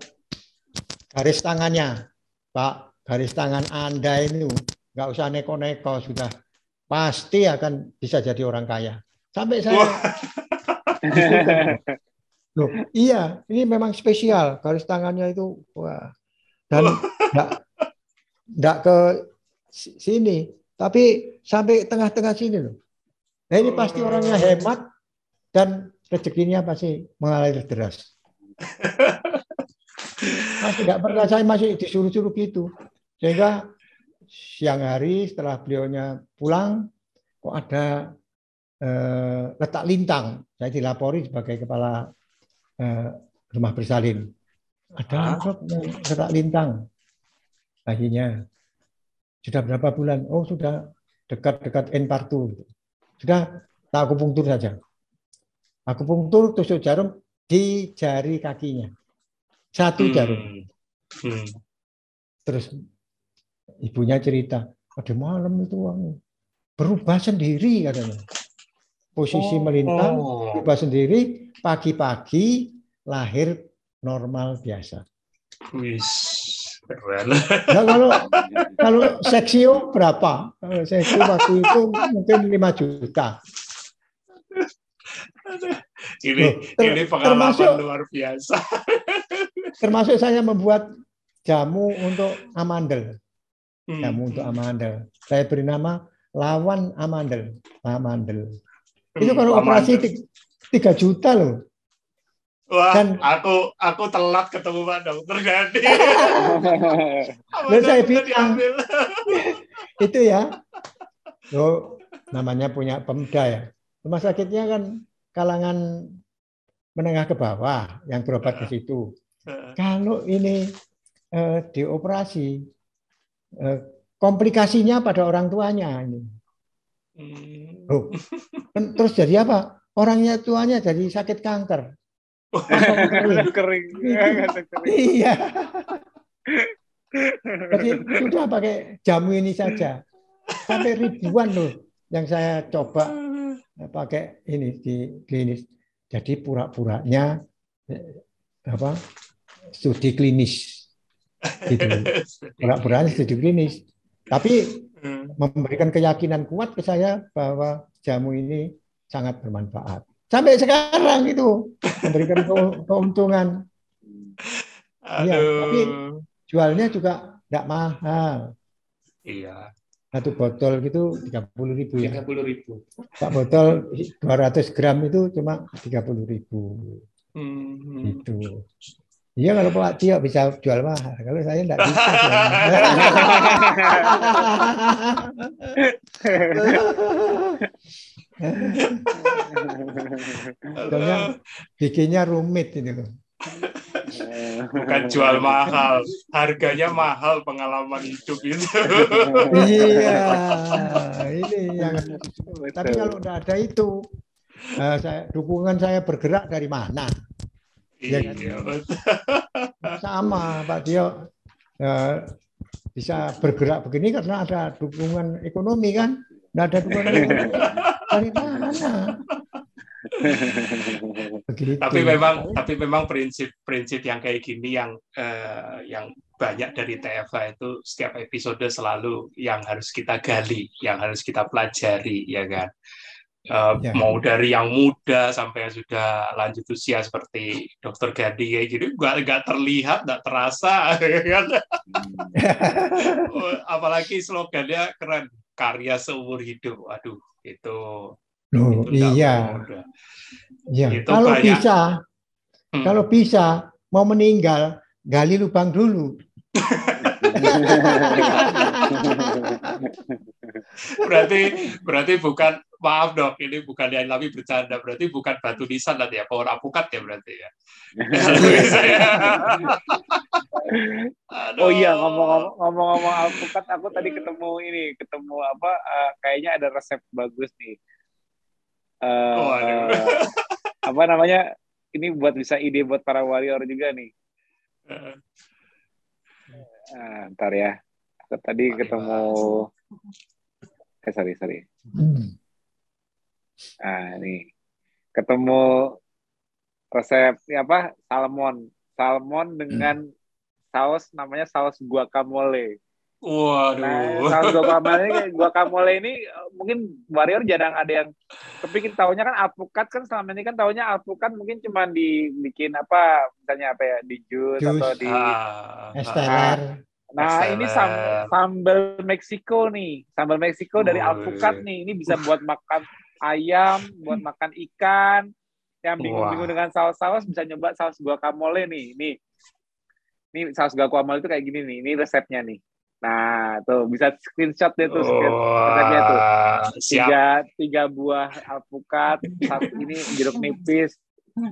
garis tangannya, Pak, garis tangan Anda ini nggak usah neko-neko, sudah pasti akan bisa jadi orang kaya. Sampai saya Loh, iya, ini memang spesial garis tangannya itu wah. Dan enggak enggak ke sini, tapi sampai tengah-tengah sini loh. Nah, ini pasti orangnya hemat dan rezekinya pasti mengalir deras. Masih tidak pernah saya masih disuruh-suruh gitu. Sehingga siang hari setelah beliaunya pulang, kok ada eh, letak lintang. Saya dilapori sebagai kepala eh, rumah bersalin. Ada ah. letak lintang bayinya. Sudah berapa bulan? Oh sudah dekat-dekat N-partu. Sudah tak akupunktur saja. Akupunktur tusuk jarum di jari kakinya. Satu hmm. jarum. Hmm. Terus ibunya cerita, pada malam itu berubah sendiri katanya. Posisi oh. melintang, berubah sendiri, pagi-pagi lahir normal biasa. Wis, keren. Nah, kalau kalau seksio berapa? Seksio waktu itu mungkin 5 juta. ini Loh, ter, ini pengalaman termasuk, luar biasa. termasuk saya membuat jamu untuk amandel. Hmm. Jamu untuk amandel. Saya beri nama lawan amandel. Amandel. Hmm, Itu kalau operasi tiga juta loh. Wah, Dan, aku aku telat ketemu Pak Dokter Gadi. Dan saya bilang itu ya. Lo namanya punya pemda ya. Rumah sakitnya kan kalangan menengah ke bawah yang berobat ke situ. Kalau ini eh, dioperasi, eh, komplikasinya pada orang tuanya ini. Oh. Terus jadi apa? Orangnya tuanya jadi sakit kanker. kering. Iya. Jadi sudah pakai jamu ini saja. Sampai ribuan loh yang saya coba pakai ini di klinis. Jadi pura-puranya eh, apa studi klinis gitu. Pura-puranya studi klinis. Tapi hmm. memberikan keyakinan kuat ke saya bahwa jamu ini sangat bermanfaat. Sampai sekarang itu memberikan keuntungan. Iya, tapi jualnya juga tidak mahal. Iya. Satu botol gitu tiga puluh ribu ya. Tiga puluh ribu. Satu botol dua ratus gram itu cuma tiga puluh ribu. Hmm. Itu. Iya kalau Pak Tio bisa jual mahal, kalau saya enggak bisa. Soalnya bikinnya rumit ini loh. Bukan jual mahal, harganya mahal pengalaman hidup itu. iya, ini yang. Tapi kalau tidak ada itu, uh, saya, dukungan saya bergerak dari mana? Ya kan? Iya, Sama Pak Tio uh, bisa bergerak begini karena ada dukungan ekonomi kan? Tidak ada dukungan ekonomi dari mana? Begitu. Tapi memang tapi memang prinsip-prinsip yang kayak gini yang eh, yang banyak dari TFA itu setiap episode selalu yang harus kita gali, yang harus kita pelajari, ya kan. Uh, ya. Mau dari yang muda sampai yang sudah lanjut usia seperti Dokter Gadi kayak gitu, nggak nggak terlihat, nggak terasa, ya kan. Apalagi slogannya keren, karya seumur hidup. Aduh, itu Loh, iya. Iya. kalau banyak. bisa, hmm. kalau bisa mau meninggal, gali lubang dulu. berarti berarti bukan maaf dok ini bukan yang lebih bercanda. Berarti bukan batu nisan nanti ya pohon apukat ya berarti ya? Oh iya ngomong-ngomong alpukat aku tadi ketemu ini ketemu apa uh, kayaknya ada resep bagus nih. Uh, oh, uh, apa namanya ini buat bisa ide buat para warrior juga nih. Uh. Uh, ntar ya aku tadi ketemu eh sorry sorry. Hmm. Ah ini ketemu resep ya apa salmon salmon dengan hmm. saus namanya saus guacamole Waduh. Nah, saus guacamole ini, guacamole ini mungkin warrior jarang ada yang kepikir tahunya kan alpukat kan selama ini kan tahunya alpukat mungkin cuma dibikin apa misalnya apa ya di jus, jus. atau di ah, esteller. Nah, ini sam sambal Meksiko nih. Sambal Meksiko dari alpukat nih. Ini bisa buat makan ayam, buat makan ikan. Yang bingung-bingung dengan saus-saus bisa nyoba saus guacamole nih. Nih. Ini saus guacamole itu kayak gini nih. Ini resepnya nih. Nah, tuh bisa screenshot deh tuh resepnya tuh. Tiga, tiga buah alpukat, satu ini jeruk nipis,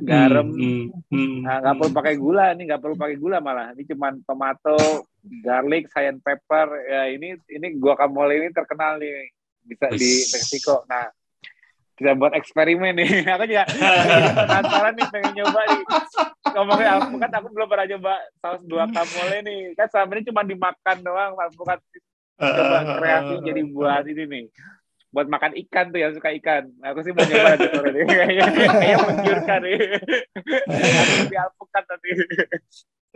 garam, hmm, hmm, nah, nggak perlu pakai gula, ini nggak perlu pakai gula malah. Ini cuma tomato, garlic, cayenne pepper. Ya ini ini guacamole ini terkenal nih bisa di Meksiko. Nah, kita buat eksperimen nih. Aku juga penasaran nih pengen nyoba nih. Ngomongin alpukat, aku belum pernah coba saus dua kamole nih. Kan selama ini cuma dimakan doang alpukat. Coba kreasi jadi buat ini nih. Buat makan ikan tuh yang suka ikan. Aku sih mau nyoba sore nih. Kayaknya menggiurkan nih. Di alpukat tadi.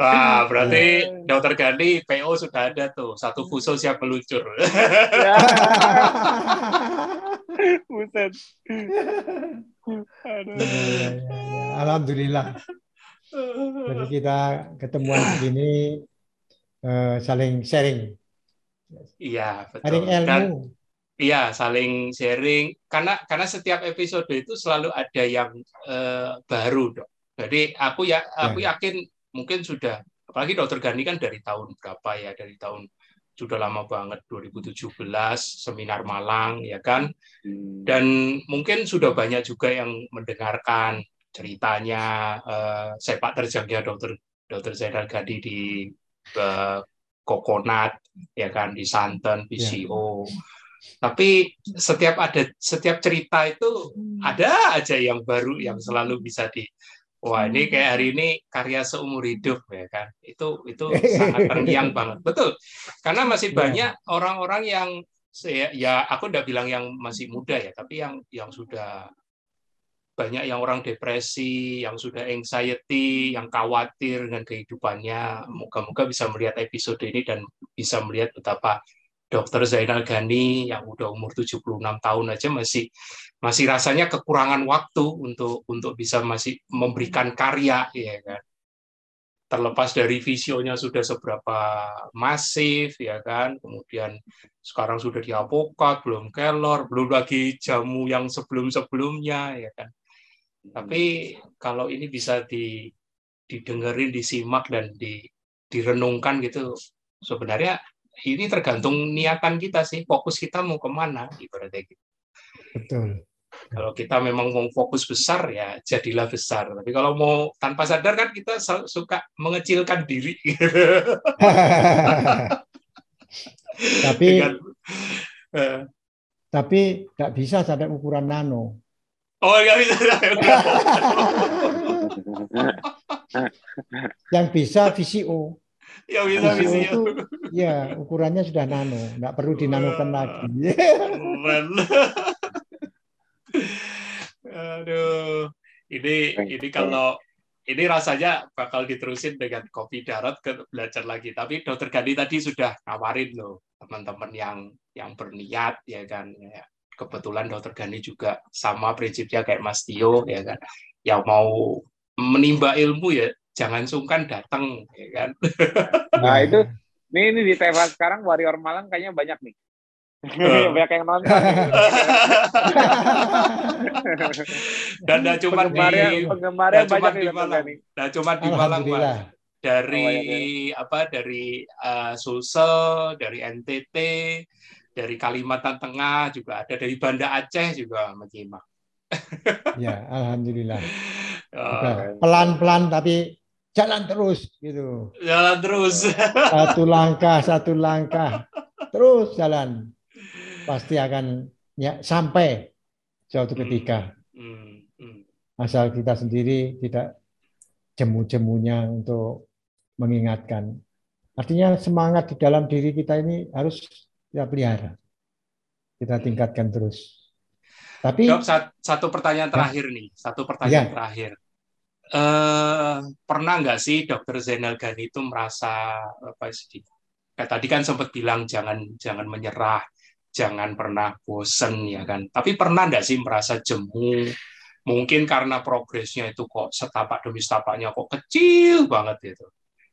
Wah, berarti dokter Gandhi PO sudah ada tuh. Satu fuso siap meluncur. Buset. Aduh. Ya, ya, ya. Alhamdulillah. Jadi kita ketemuan begini uh, saling sharing. Iya, betul. Saling ilmu. Dan, iya, saling sharing. Karena karena setiap episode itu selalu ada yang uh, baru, dok. Jadi aku ya aku ya. yakin mungkin sudah apalagi dokter Gani kan dari tahun berapa ya dari tahun sudah lama banget 2017 seminar Malang ya kan hmm. dan mungkin sudah banyak juga yang mendengarkan ceritanya uh, sepak terjangnya dokter dokter Zainal Gadi di uh, Kokonat ya kan di Santen PCO yeah. tapi setiap ada setiap cerita itu hmm. ada aja yang baru yang selalu bisa di Wah ini kayak hari ini karya seumur hidup ya kan. Itu itu sangat terngiang banget. Betul. Karena masih iya. banyak orang-orang yang ya, ya aku udah bilang yang masih muda ya, tapi yang yang sudah banyak yang orang depresi, yang sudah anxiety, yang khawatir dengan kehidupannya. Moga-moga bisa melihat episode ini dan bisa melihat betapa Dokter Zainal Gani yang udah umur 76 tahun aja masih masih rasanya kekurangan waktu untuk untuk bisa masih memberikan karya ya kan. Terlepas dari visionya sudah seberapa masif ya kan. Kemudian sekarang sudah di apokat, belum kelor, belum lagi jamu yang sebelum-sebelumnya ya kan. Tapi kalau ini bisa di didengerin, disimak dan di, direnungkan gitu. Sebenarnya ini tergantung niatan kita sih, fokus kita mau ke mana, ibaratnya gitu. Betul. Kalau kita memang mau fokus besar ya jadilah besar. Tapi kalau mau tanpa sadar kan kita suka mengecilkan diri. tapi Dengan, uh, tapi nggak bisa sampai ukuran nano. Oh nggak bisa. Yang bisa VCO. Yang bisa VCO, VCO. itu ya ukurannya sudah nano, nggak perlu dinanokan lagi. Aduh, ini ini kalau ini rasanya bakal diterusin dengan kopi darat ke belajar lagi. Tapi Dokter Gani tadi sudah nawarin loh teman-teman yang yang berniat ya kan. Ya. Kebetulan Dokter Gani juga sama prinsipnya kayak Mas Tio ya kan. Yang mau menimba ilmu ya jangan sungkan datang ya kan. Nah itu ini, ini di TV sekarang Warrior Malang kayaknya banyak nih. banyak yang nonton. Dan tidak cuma di penggemarnya banyak di Malang. Tidak cuma di Malang, Pak. Dari oh, iya, iya. apa dari uh, Sulsel, dari NTT, dari Kalimantan Tengah juga ada dari Banda Aceh juga menyimak. ya, alhamdulillah. Oh. Pelan-pelan tapi jalan terus gitu. Jalan terus. Satu langkah, satu langkah. Terus jalan pasti akan ya, sampai suatu ketika. Hmm, hmm, hmm. Asal kita sendiri tidak jemu-jemunya untuk mengingatkan. Artinya semangat di dalam diri kita ini harus kita pelihara. Kita tingkatkan terus. Tapi Dok, satu pertanyaan ya. terakhir nih, satu pertanyaan ya. terakhir. Eh, pernah nggak sih Dokter Zainal Gani itu merasa apa sih? Kayak tadi kan sempat bilang jangan jangan menyerah, jangan pernah bosen ya kan. Tapi pernah nggak sih merasa jemu? Mungkin karena progresnya itu kok setapak demi setapaknya kok kecil banget itu.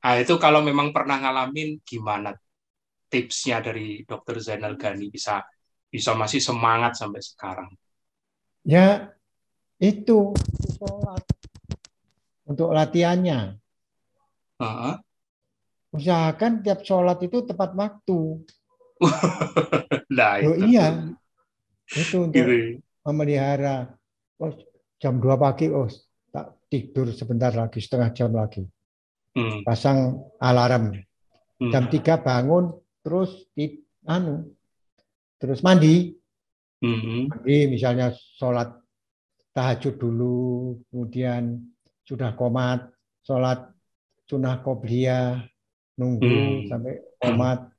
Nah itu kalau memang pernah ngalamin gimana tipsnya dari Dokter Zainal Gani bisa bisa masih semangat sampai sekarang? Ya itu sholat untuk latihannya. Uh -huh. Usahakan tiap sholat itu tepat waktu. nah, itu. Oh, iya. Itu untuk gitu. memelihara oh, jam 2 pagi oh tak tidur sebentar lagi setengah jam lagi. Hmm. Pasang alarm. Hmm. Jam 3 bangun terus di anu terus mandi. Hmm. Mandi misalnya sholat tahajud dulu, kemudian sudah komat, sholat sunnah qobliyah, nunggu hmm. sampai komat,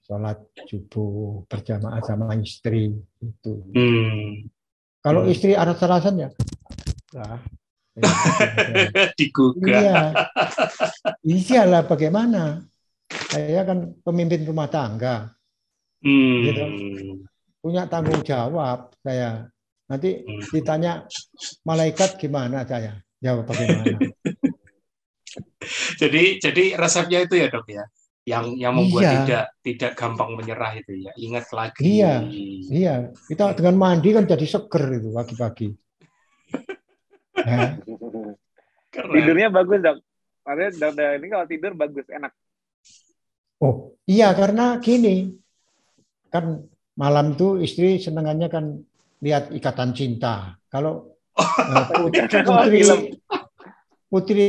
sholat subuh berjamaah sama istri itu. Hmm. Kalau hmm. istri ada alasan ya, nah, digugah. Iya, lah bagaimana? Saya kan pemimpin rumah tangga, hmm. gitu. punya tanggung jawab saya. Nanti hmm. ditanya malaikat gimana saya jawab bagaimana. jadi jadi resepnya itu ya dok ya yang yang membuat iya. tidak tidak gampang menyerah itu ya. Ingat lagi. Iya, iya. Kita dengan mandi kan jadi seger itu pagi-pagi. Tidurnya bagus dok. Artinya ini kalau tidur bagus, enak. Oh iya karena gini kan malam tuh istri senangannya kan lihat ikatan cinta. Kalau oh, putri, putri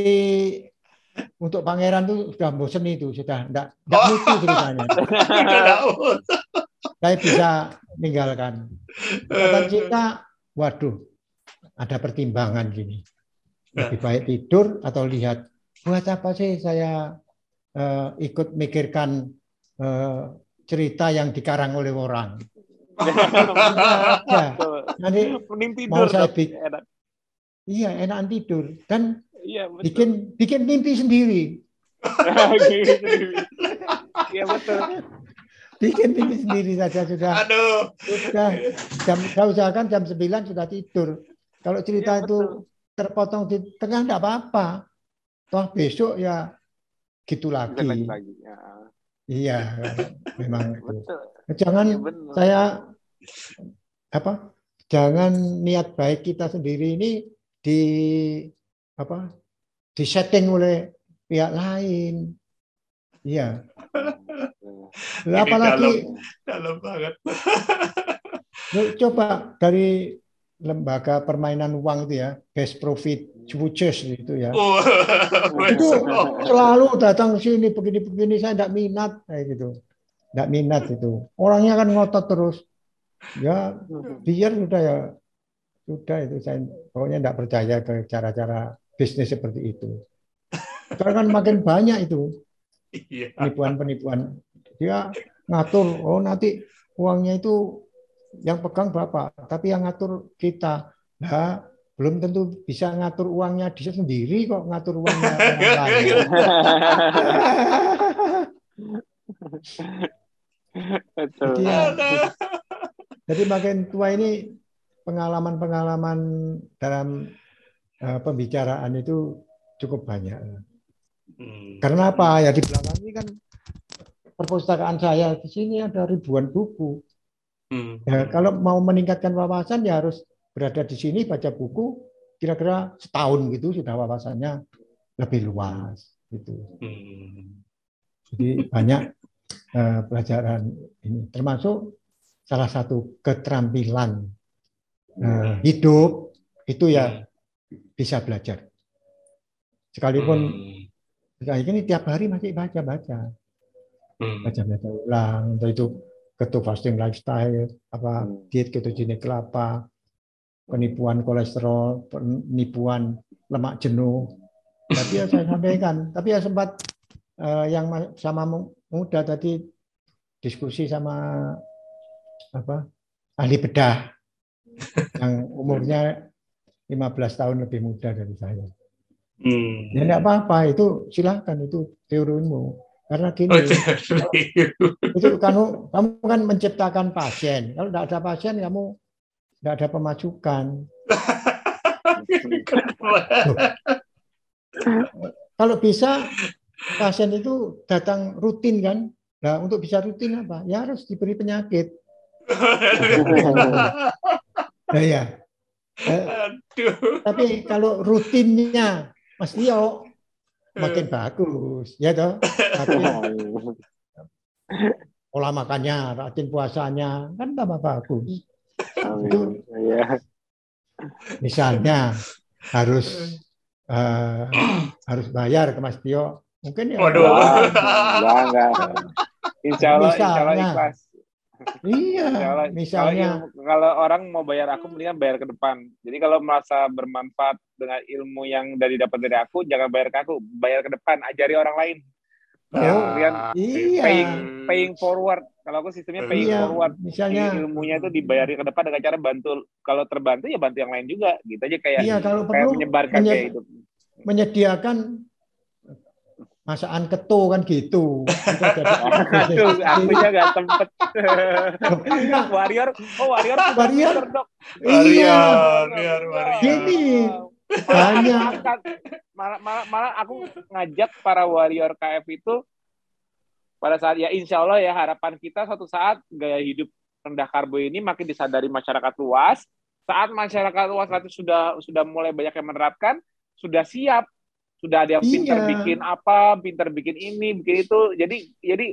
untuk pangeran tuh sudah bosen itu sudah tidak tidak oh. lucu ceritanya. Saya bisa meninggalkan. Kata cinta waduh ada pertimbangan gini. Lebih baik tidur atau lihat buat apa sih saya uh, ikut mikirkan uh, cerita yang dikarang oleh orang ya, nanti mau saya enak. iya enak tidur dan Iya, betul. Bikin bikin mimpi sendiri. Iya betul. Bikin mimpi sendiri saja sudah. Aduh. Sudah jam saya usahakan jam 9 sudah tidur. Kalau cerita ya, itu terpotong di tengah enggak apa-apa. Toh besok ya gitu lagi. lagi, ya. Iya, memang itu. Jangan ya, saya apa? Jangan niat baik kita sendiri ini di apa disetting oleh pihak lain. Iya. Apalagi dalam, dalam banget. Coba dari lembaga permainan uang itu ya, best profit futures itu ya. Oh, itu selalu datang sini begini-begini saya tidak minat kayak gitu. Tidak minat itu. Orangnya kan ngotot terus. Ya biar sudah ya sudah itu saya pokoknya tidak percaya ke cara-cara bisnis seperti itu. Sekarang kan makin banyak itu iya. penipuan-penipuan. Dia ngatur, oh nanti uangnya itu yang pegang bapak, tapi yang ngatur kita. Nah, belum tentu bisa ngatur uangnya dia sendiri kok ngatur uangnya orang lain. Jadi, ya, jadi makin tua ini pengalaman-pengalaman dalam uh, pembicaraan itu cukup banyak. Hmm. Karena apa? Ya di belakang ini kan perpustakaan saya di sini ada ribuan buku. Hmm. Ya, kalau mau meningkatkan wawasan ya harus berada di sini baca buku kira-kira setahun gitu sudah wawasannya lebih luas gitu. Hmm. Jadi banyak uh, pelajaran ini termasuk salah satu keterampilan uh, hidup itu ya bisa belajar. Sekalipun hmm. ini tiap hari masih baca-baca. Baca-baca ulang, itu ketuk fasting lifestyle, apa hmm. diet ketogenic kelapa, penipuan kolesterol, penipuan lemak jenuh. Tapi ya saya sampaikan, tapi ya sempat uh, yang sama muda tadi diskusi sama apa ahli bedah yang umurnya 15 tahun lebih muda dari saya. Hmm. Ya tidak apa-apa itu silahkan itu teorimu karena gini oh, itu kamu kamu kan menciptakan pasien. Kalau tidak ada pasien kamu tidak ada pemasukan kalau bisa pasien itu datang rutin kan? Nah untuk bisa rutin apa? Ya harus diberi penyakit. Nah, ya tapi kalau rutinnya Mas Tio makin eh. bagus, ya toh. pola makannya, rajin puasanya kan tambah bagus. Itu, ya. misalnya harus uh, harus bayar ke Mas Tio, mungkin ya. Waduh. Enggak, enggak. Insya Allah, insya Allah ikhlas. Iya, kalau, misalnya kalau, kalau orang mau bayar aku mendingan bayar ke depan. Jadi kalau merasa bermanfaat dengan ilmu yang dari dapat dari aku, jangan bayar ke aku, bayar ke depan, ajari orang lain. Oh, kalian iya. paying paying forward. Kalau aku sistemnya paying iya, forward. Misalnya Jadi ilmunya itu dibayar ke depan dengan cara bantu. Kalau terbantu ya bantu yang lain juga. Gitu aja kayak, iya, kalau kayak perlu menyebarkan menyed, kayak itu. Menyediakan masakan ketu kan gitu. Aduh, akunya nggak sempet. warrior, oh warrior, warrior, dok. Iya, warrior, warrior. Gini, banyak. Malah, malah, malah aku ngajak para warrior KF itu pada saat ya insya Allah ya harapan kita suatu saat gaya hidup rendah karbo ini makin disadari masyarakat luas. Saat masyarakat luas itu sudah sudah mulai banyak yang menerapkan, sudah siap sudah ada yang iya. pinter bikin apa, pinter bikin ini, bikin itu. Jadi jadi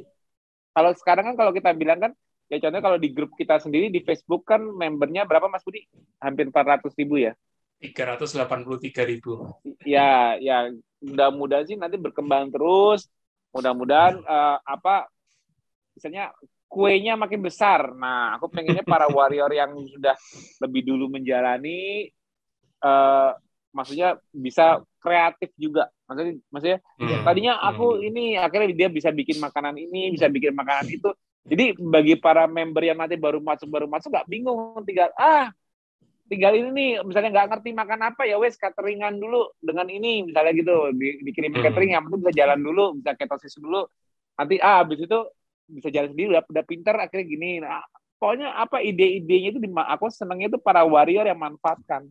kalau sekarang kan kalau kita bilang kan ya contohnya kalau di grup kita sendiri di Facebook kan membernya berapa Mas Budi? Hampir 400 ribu ya? 383 ribu. Ya, ya mudah-mudahan sih nanti berkembang terus. Mudah-mudahan uh, apa misalnya kuenya makin besar. Nah, aku pengennya para warrior yang sudah lebih dulu menjalani uh, maksudnya bisa kreatif juga. Maksudnya maksudnya hmm. tadinya aku hmm. ini akhirnya dia bisa bikin makanan ini bisa bikin makanan itu. Jadi bagi para member yang nanti baru masuk baru masuk nggak bingung. Tinggal ah tinggal ini nih misalnya nggak ngerti makan apa ya wes cateringan dulu dengan ini misalnya gitu. Di, dikirim hmm. catering yang penting bisa jalan dulu bisa ketosis dulu. Nanti ah habis itu bisa jalan sendiri udah, udah pinter akhirnya gini. Nah, pokoknya apa ide-idenya itu aku senangnya itu para warrior yang manfaatkan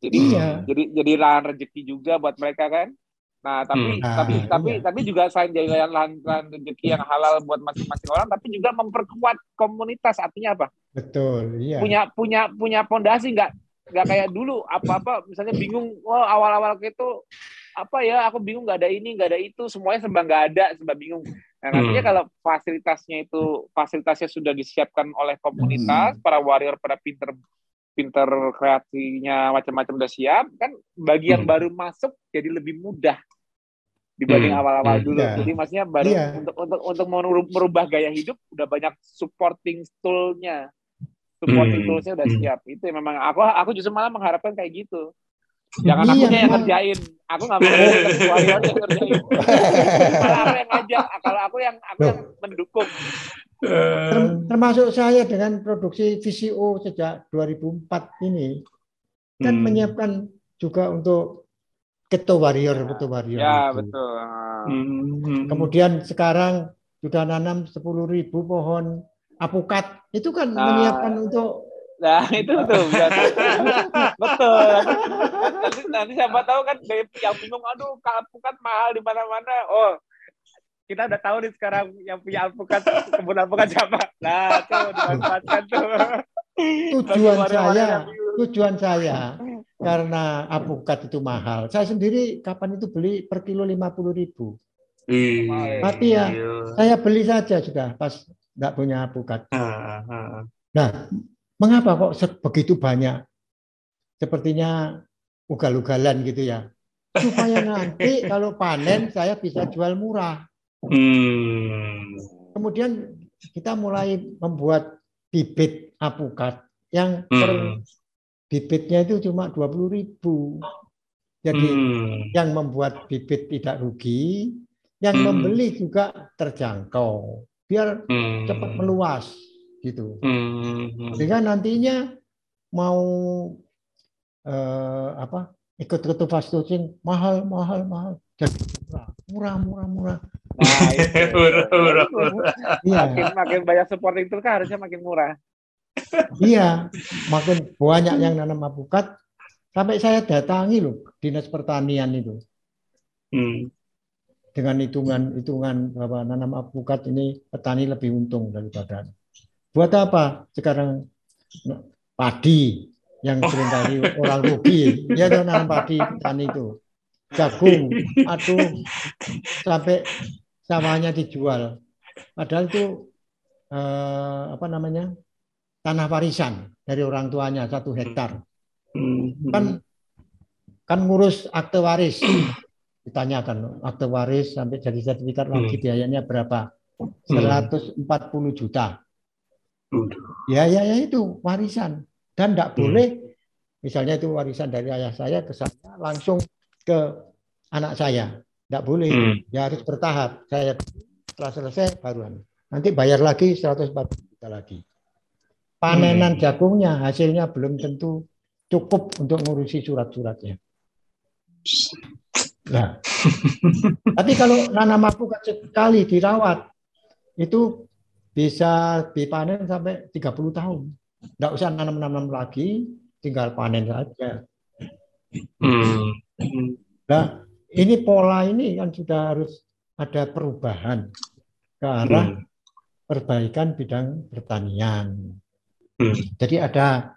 jadi iya. jadi jadi lahan rezeki juga buat mereka kan. Nah, tapi hmm. tapi nah, tapi iya. tapi juga selain jadi lahan, lahan rezeki yang halal buat masing-masing orang, tapi juga memperkuat komunitas. Artinya apa? Betul, iya. Punya punya punya pondasi nggak nggak kayak dulu apa-apa misalnya bingung, oh awal-awal itu apa ya aku bingung nggak ada ini nggak ada itu semuanya serba nggak ada serba bingung nah nantinya hmm. kalau fasilitasnya itu fasilitasnya sudah disiapkan oleh komunitas hmm. para warrior pada pinter pinter kreasinya macam-macam udah siap kan bagi yang hmm. baru masuk jadi lebih mudah dibanding hmm. awal-awal hmm. dulu yeah. jadi maksudnya baru yeah. untuk untuk untuk merubah gaya hidup udah banyak supporting toolnya supporting hmm. toolsnya udah hmm. siap itu memang aku aku justru malah mengharapkan kayak gitu Jangan iya, aku yang ngerjain. Aku nggak mau ketua yang ngerjain. Kalau aku yang ngajak, kalau aku yang aku yang mendukung. Termasuk saya dengan produksi VCO sejak 2004 ini kan hmm. menyiapkan juga untuk keto warrior, keto warrior. Ya, itu. betul. Hmm. Kemudian sekarang sudah nanam 10.000 pohon apukat. Itu kan nah, menyiapkan untuk Nah itu tuh biasa. betul. Nanti, nanti siapa tahu kan yang bingung, aduh alpukat mahal di mana-mana. Oh kita udah tahu nih sekarang yang punya alpukat kebun alpukat siapa. Nah tuh dimanfaatkan tuh. Tujuan saya, tujuan saya karena alpukat itu mahal. Saya sendiri kapan itu beli per kilo lima puluh ribu. Tapi ya, saya beli saja sudah pas nggak punya alpukat. Ah, ah, ah. Nah, Mengapa kok begitu banyak? Sepertinya ugal-ugalan gitu ya. Supaya nanti kalau panen saya bisa jual murah. Hmm. Kemudian kita mulai membuat bibit apukat yang hmm. per bibitnya itu cuma 20 ribu. Jadi hmm. yang membuat bibit tidak rugi, yang hmm. membeli juga terjangkau, biar hmm. cepat meluas gitu. Hmm. Sehingga nantinya mau eh, apa ikut ikut fast mahal mahal mahal jadi murah murah murah. Nah, murah, murah, murah. Iya. Makin makin banyak supporting itu kan harusnya makin murah. iya, makin banyak yang nanam apukat sampai saya datangi loh dinas pertanian itu. Hmm. Dengan hitungan hitungan bahwa nanam apukat ini petani lebih untung daripada Buat apa sekarang padi yang sering kali orang rugi? Ya nanam padi tani itu. Jagung, aduh, sampai sawahnya dijual. Padahal itu eh, apa namanya tanah warisan dari orang tuanya satu hektar. Kan kan ngurus akte waris ditanyakan akte waris sampai jadi sertifikat lagi hmm. biayanya berapa? 140 juta. Ya, ya, ya itu warisan dan tidak hmm. boleh misalnya itu warisan dari ayah saya ke saya langsung ke anak saya tidak boleh hmm. ya harus bertahap saya setelah selesai baru nanti bayar lagi 140 juta lagi panenan hmm. jagungnya hasilnya belum tentu cukup untuk ngurusi surat-suratnya nah tapi kalau nanam apukat sekali dirawat itu bisa dipanen sampai 30 tahun. Tidak usah nanam-nanam lagi, tinggal panen saja. Hmm. Nah, ini pola ini kan sudah harus ada perubahan ke arah hmm. perbaikan bidang pertanian. Hmm. Jadi ada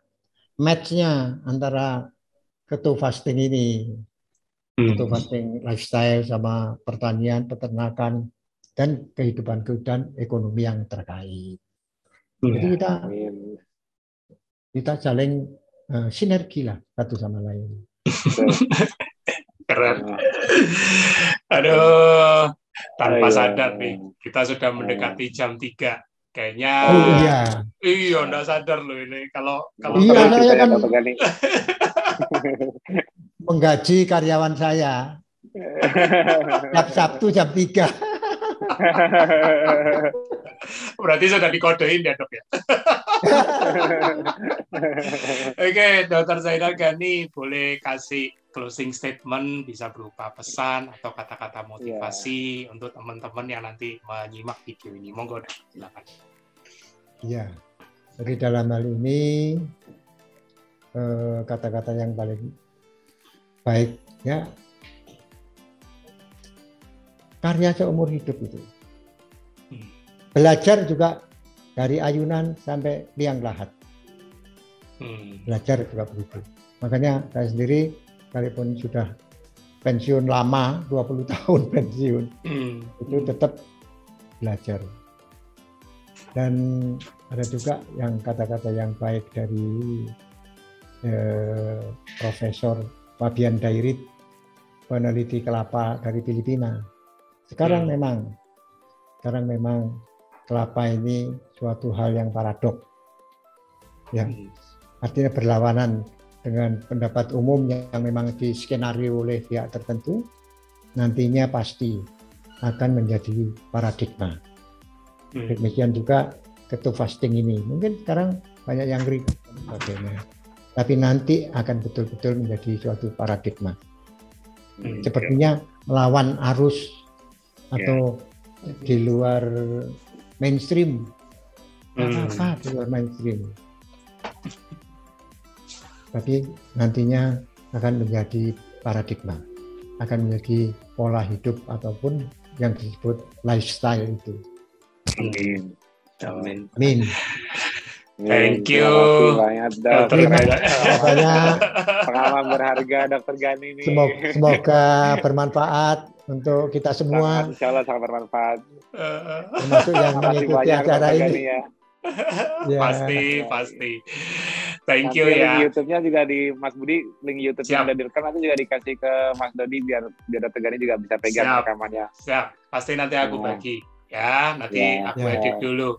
matchnya antara ketu fasting ini, hmm. fasting lifestyle sama pertanian, peternakan, dan kehidupan kehidupan ekonomi yang terkait. Ya. Jadi kita kita saling uh, sinergi lah satu sama lain. Keren. Aduh, tanpa sadar nih kita sudah mendekati jam 3 kayaknya oh, iya. Iya enggak sadar loh ini. Kalau kalau iya saya kan menggaji karyawan saya. Tiap Sabtu jam 3 Berarti sudah dikodein ya dok ya. Oke, Dokter Zainal Gani boleh kasih closing statement bisa berupa pesan atau kata-kata motivasi yeah. untuk teman-teman yang nanti menyimak video ini. Monggo, silakan. Iya, jadi dalam hal ini eh, kata-kata yang paling baik ya karya seumur hidup itu. Belajar juga dari ayunan sampai liang lahat. Hmm. Belajar juga begitu. Makanya saya sendiri, sekalipun sudah pensiun lama 20 tahun pensiun hmm. itu tetap belajar dan ada juga yang kata-kata yang baik dari eh, Profesor Fabian Dairit peneliti kelapa dari Filipina sekarang hmm. memang sekarang memang kelapa ini suatu hal yang paradok ya hmm. artinya berlawanan dengan pendapat umum yang memang di skenario oleh pihak tertentu nantinya pasti akan menjadi paradigma. Hmm. Demikian juga ketuk fasting ini. Mungkin sekarang banyak yang ngeri sebagainya. Tapi nanti akan betul-betul menjadi suatu paradigma. Hmm, Sepertinya melawan arus atau yeah. di luar mainstream. Hmm. Apa di luar mainstream? Tapi nantinya akan menjadi paradigma, akan menjadi pola hidup ataupun yang disebut lifestyle itu. Amin. Amin. Amin. Thank you. Banyak, Terima kasih banyak pengalaman berharga Dokter Gani ini. Semoga, semoga bermanfaat untuk kita semua. Insya Allah sangat bermanfaat. Termasuk yang mengikuti acara ini. Ya. ya. Pasti, pasti. Thank you ya. Link YouTube-nya juga di Mas Budi, link YouTube yang udah direkam nanti juga dikasih ke Mas Dodi biar biar Dr. Gani juga bisa pegang Siap. rekamannya. Siap. Pasti nanti aku ya. bagi ya. Nanti ya. aku edit dulu.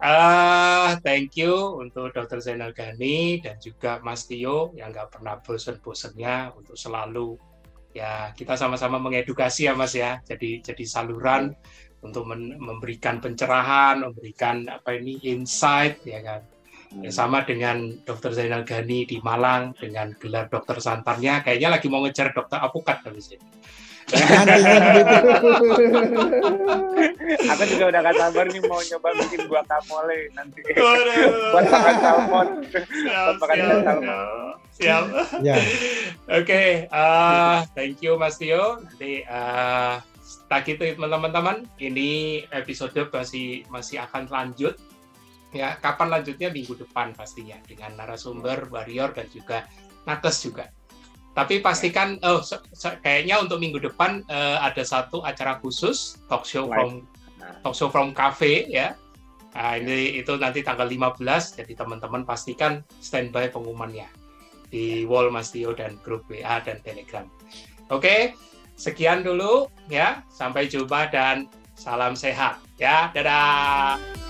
Uh, thank you untuk Dr. Zainal Gani dan juga Mas Tio yang nggak pernah bosen-bosennya untuk selalu ya kita sama-sama mengedukasi ya Mas ya. Jadi jadi saluran ya. untuk memberikan pencerahan, memberikan apa ini insight ya kan Ya, sama dengan Dokter Zainal Gani di Malang dengan gelar dokter santarnya, kayaknya lagi mau ngejar dokter apukat habis ini. Aku juga udah gak sabar nih mau nyoba bikin gua kamole nanti. Buat makan salmon. Buat makan salmon. Siap. Ya. Oke, uh, thank you Mas Tio. Nanti uh, tak itu teman-teman, ini episode masih masih akan lanjut ya kapan lanjutnya? Minggu depan pastinya dengan narasumber warrior dan juga nakes juga. Tapi pastikan oh so, so, kayaknya untuk minggu depan uh, ada satu acara khusus talk show from talk show from cafe ya. Nah, ini itu nanti tanggal 15 jadi teman-teman pastikan standby pengumumannya di wall Mas Tio dan grup WA dan Telegram. Oke sekian dulu ya. Sampai jumpa dan salam sehat ya. Dadah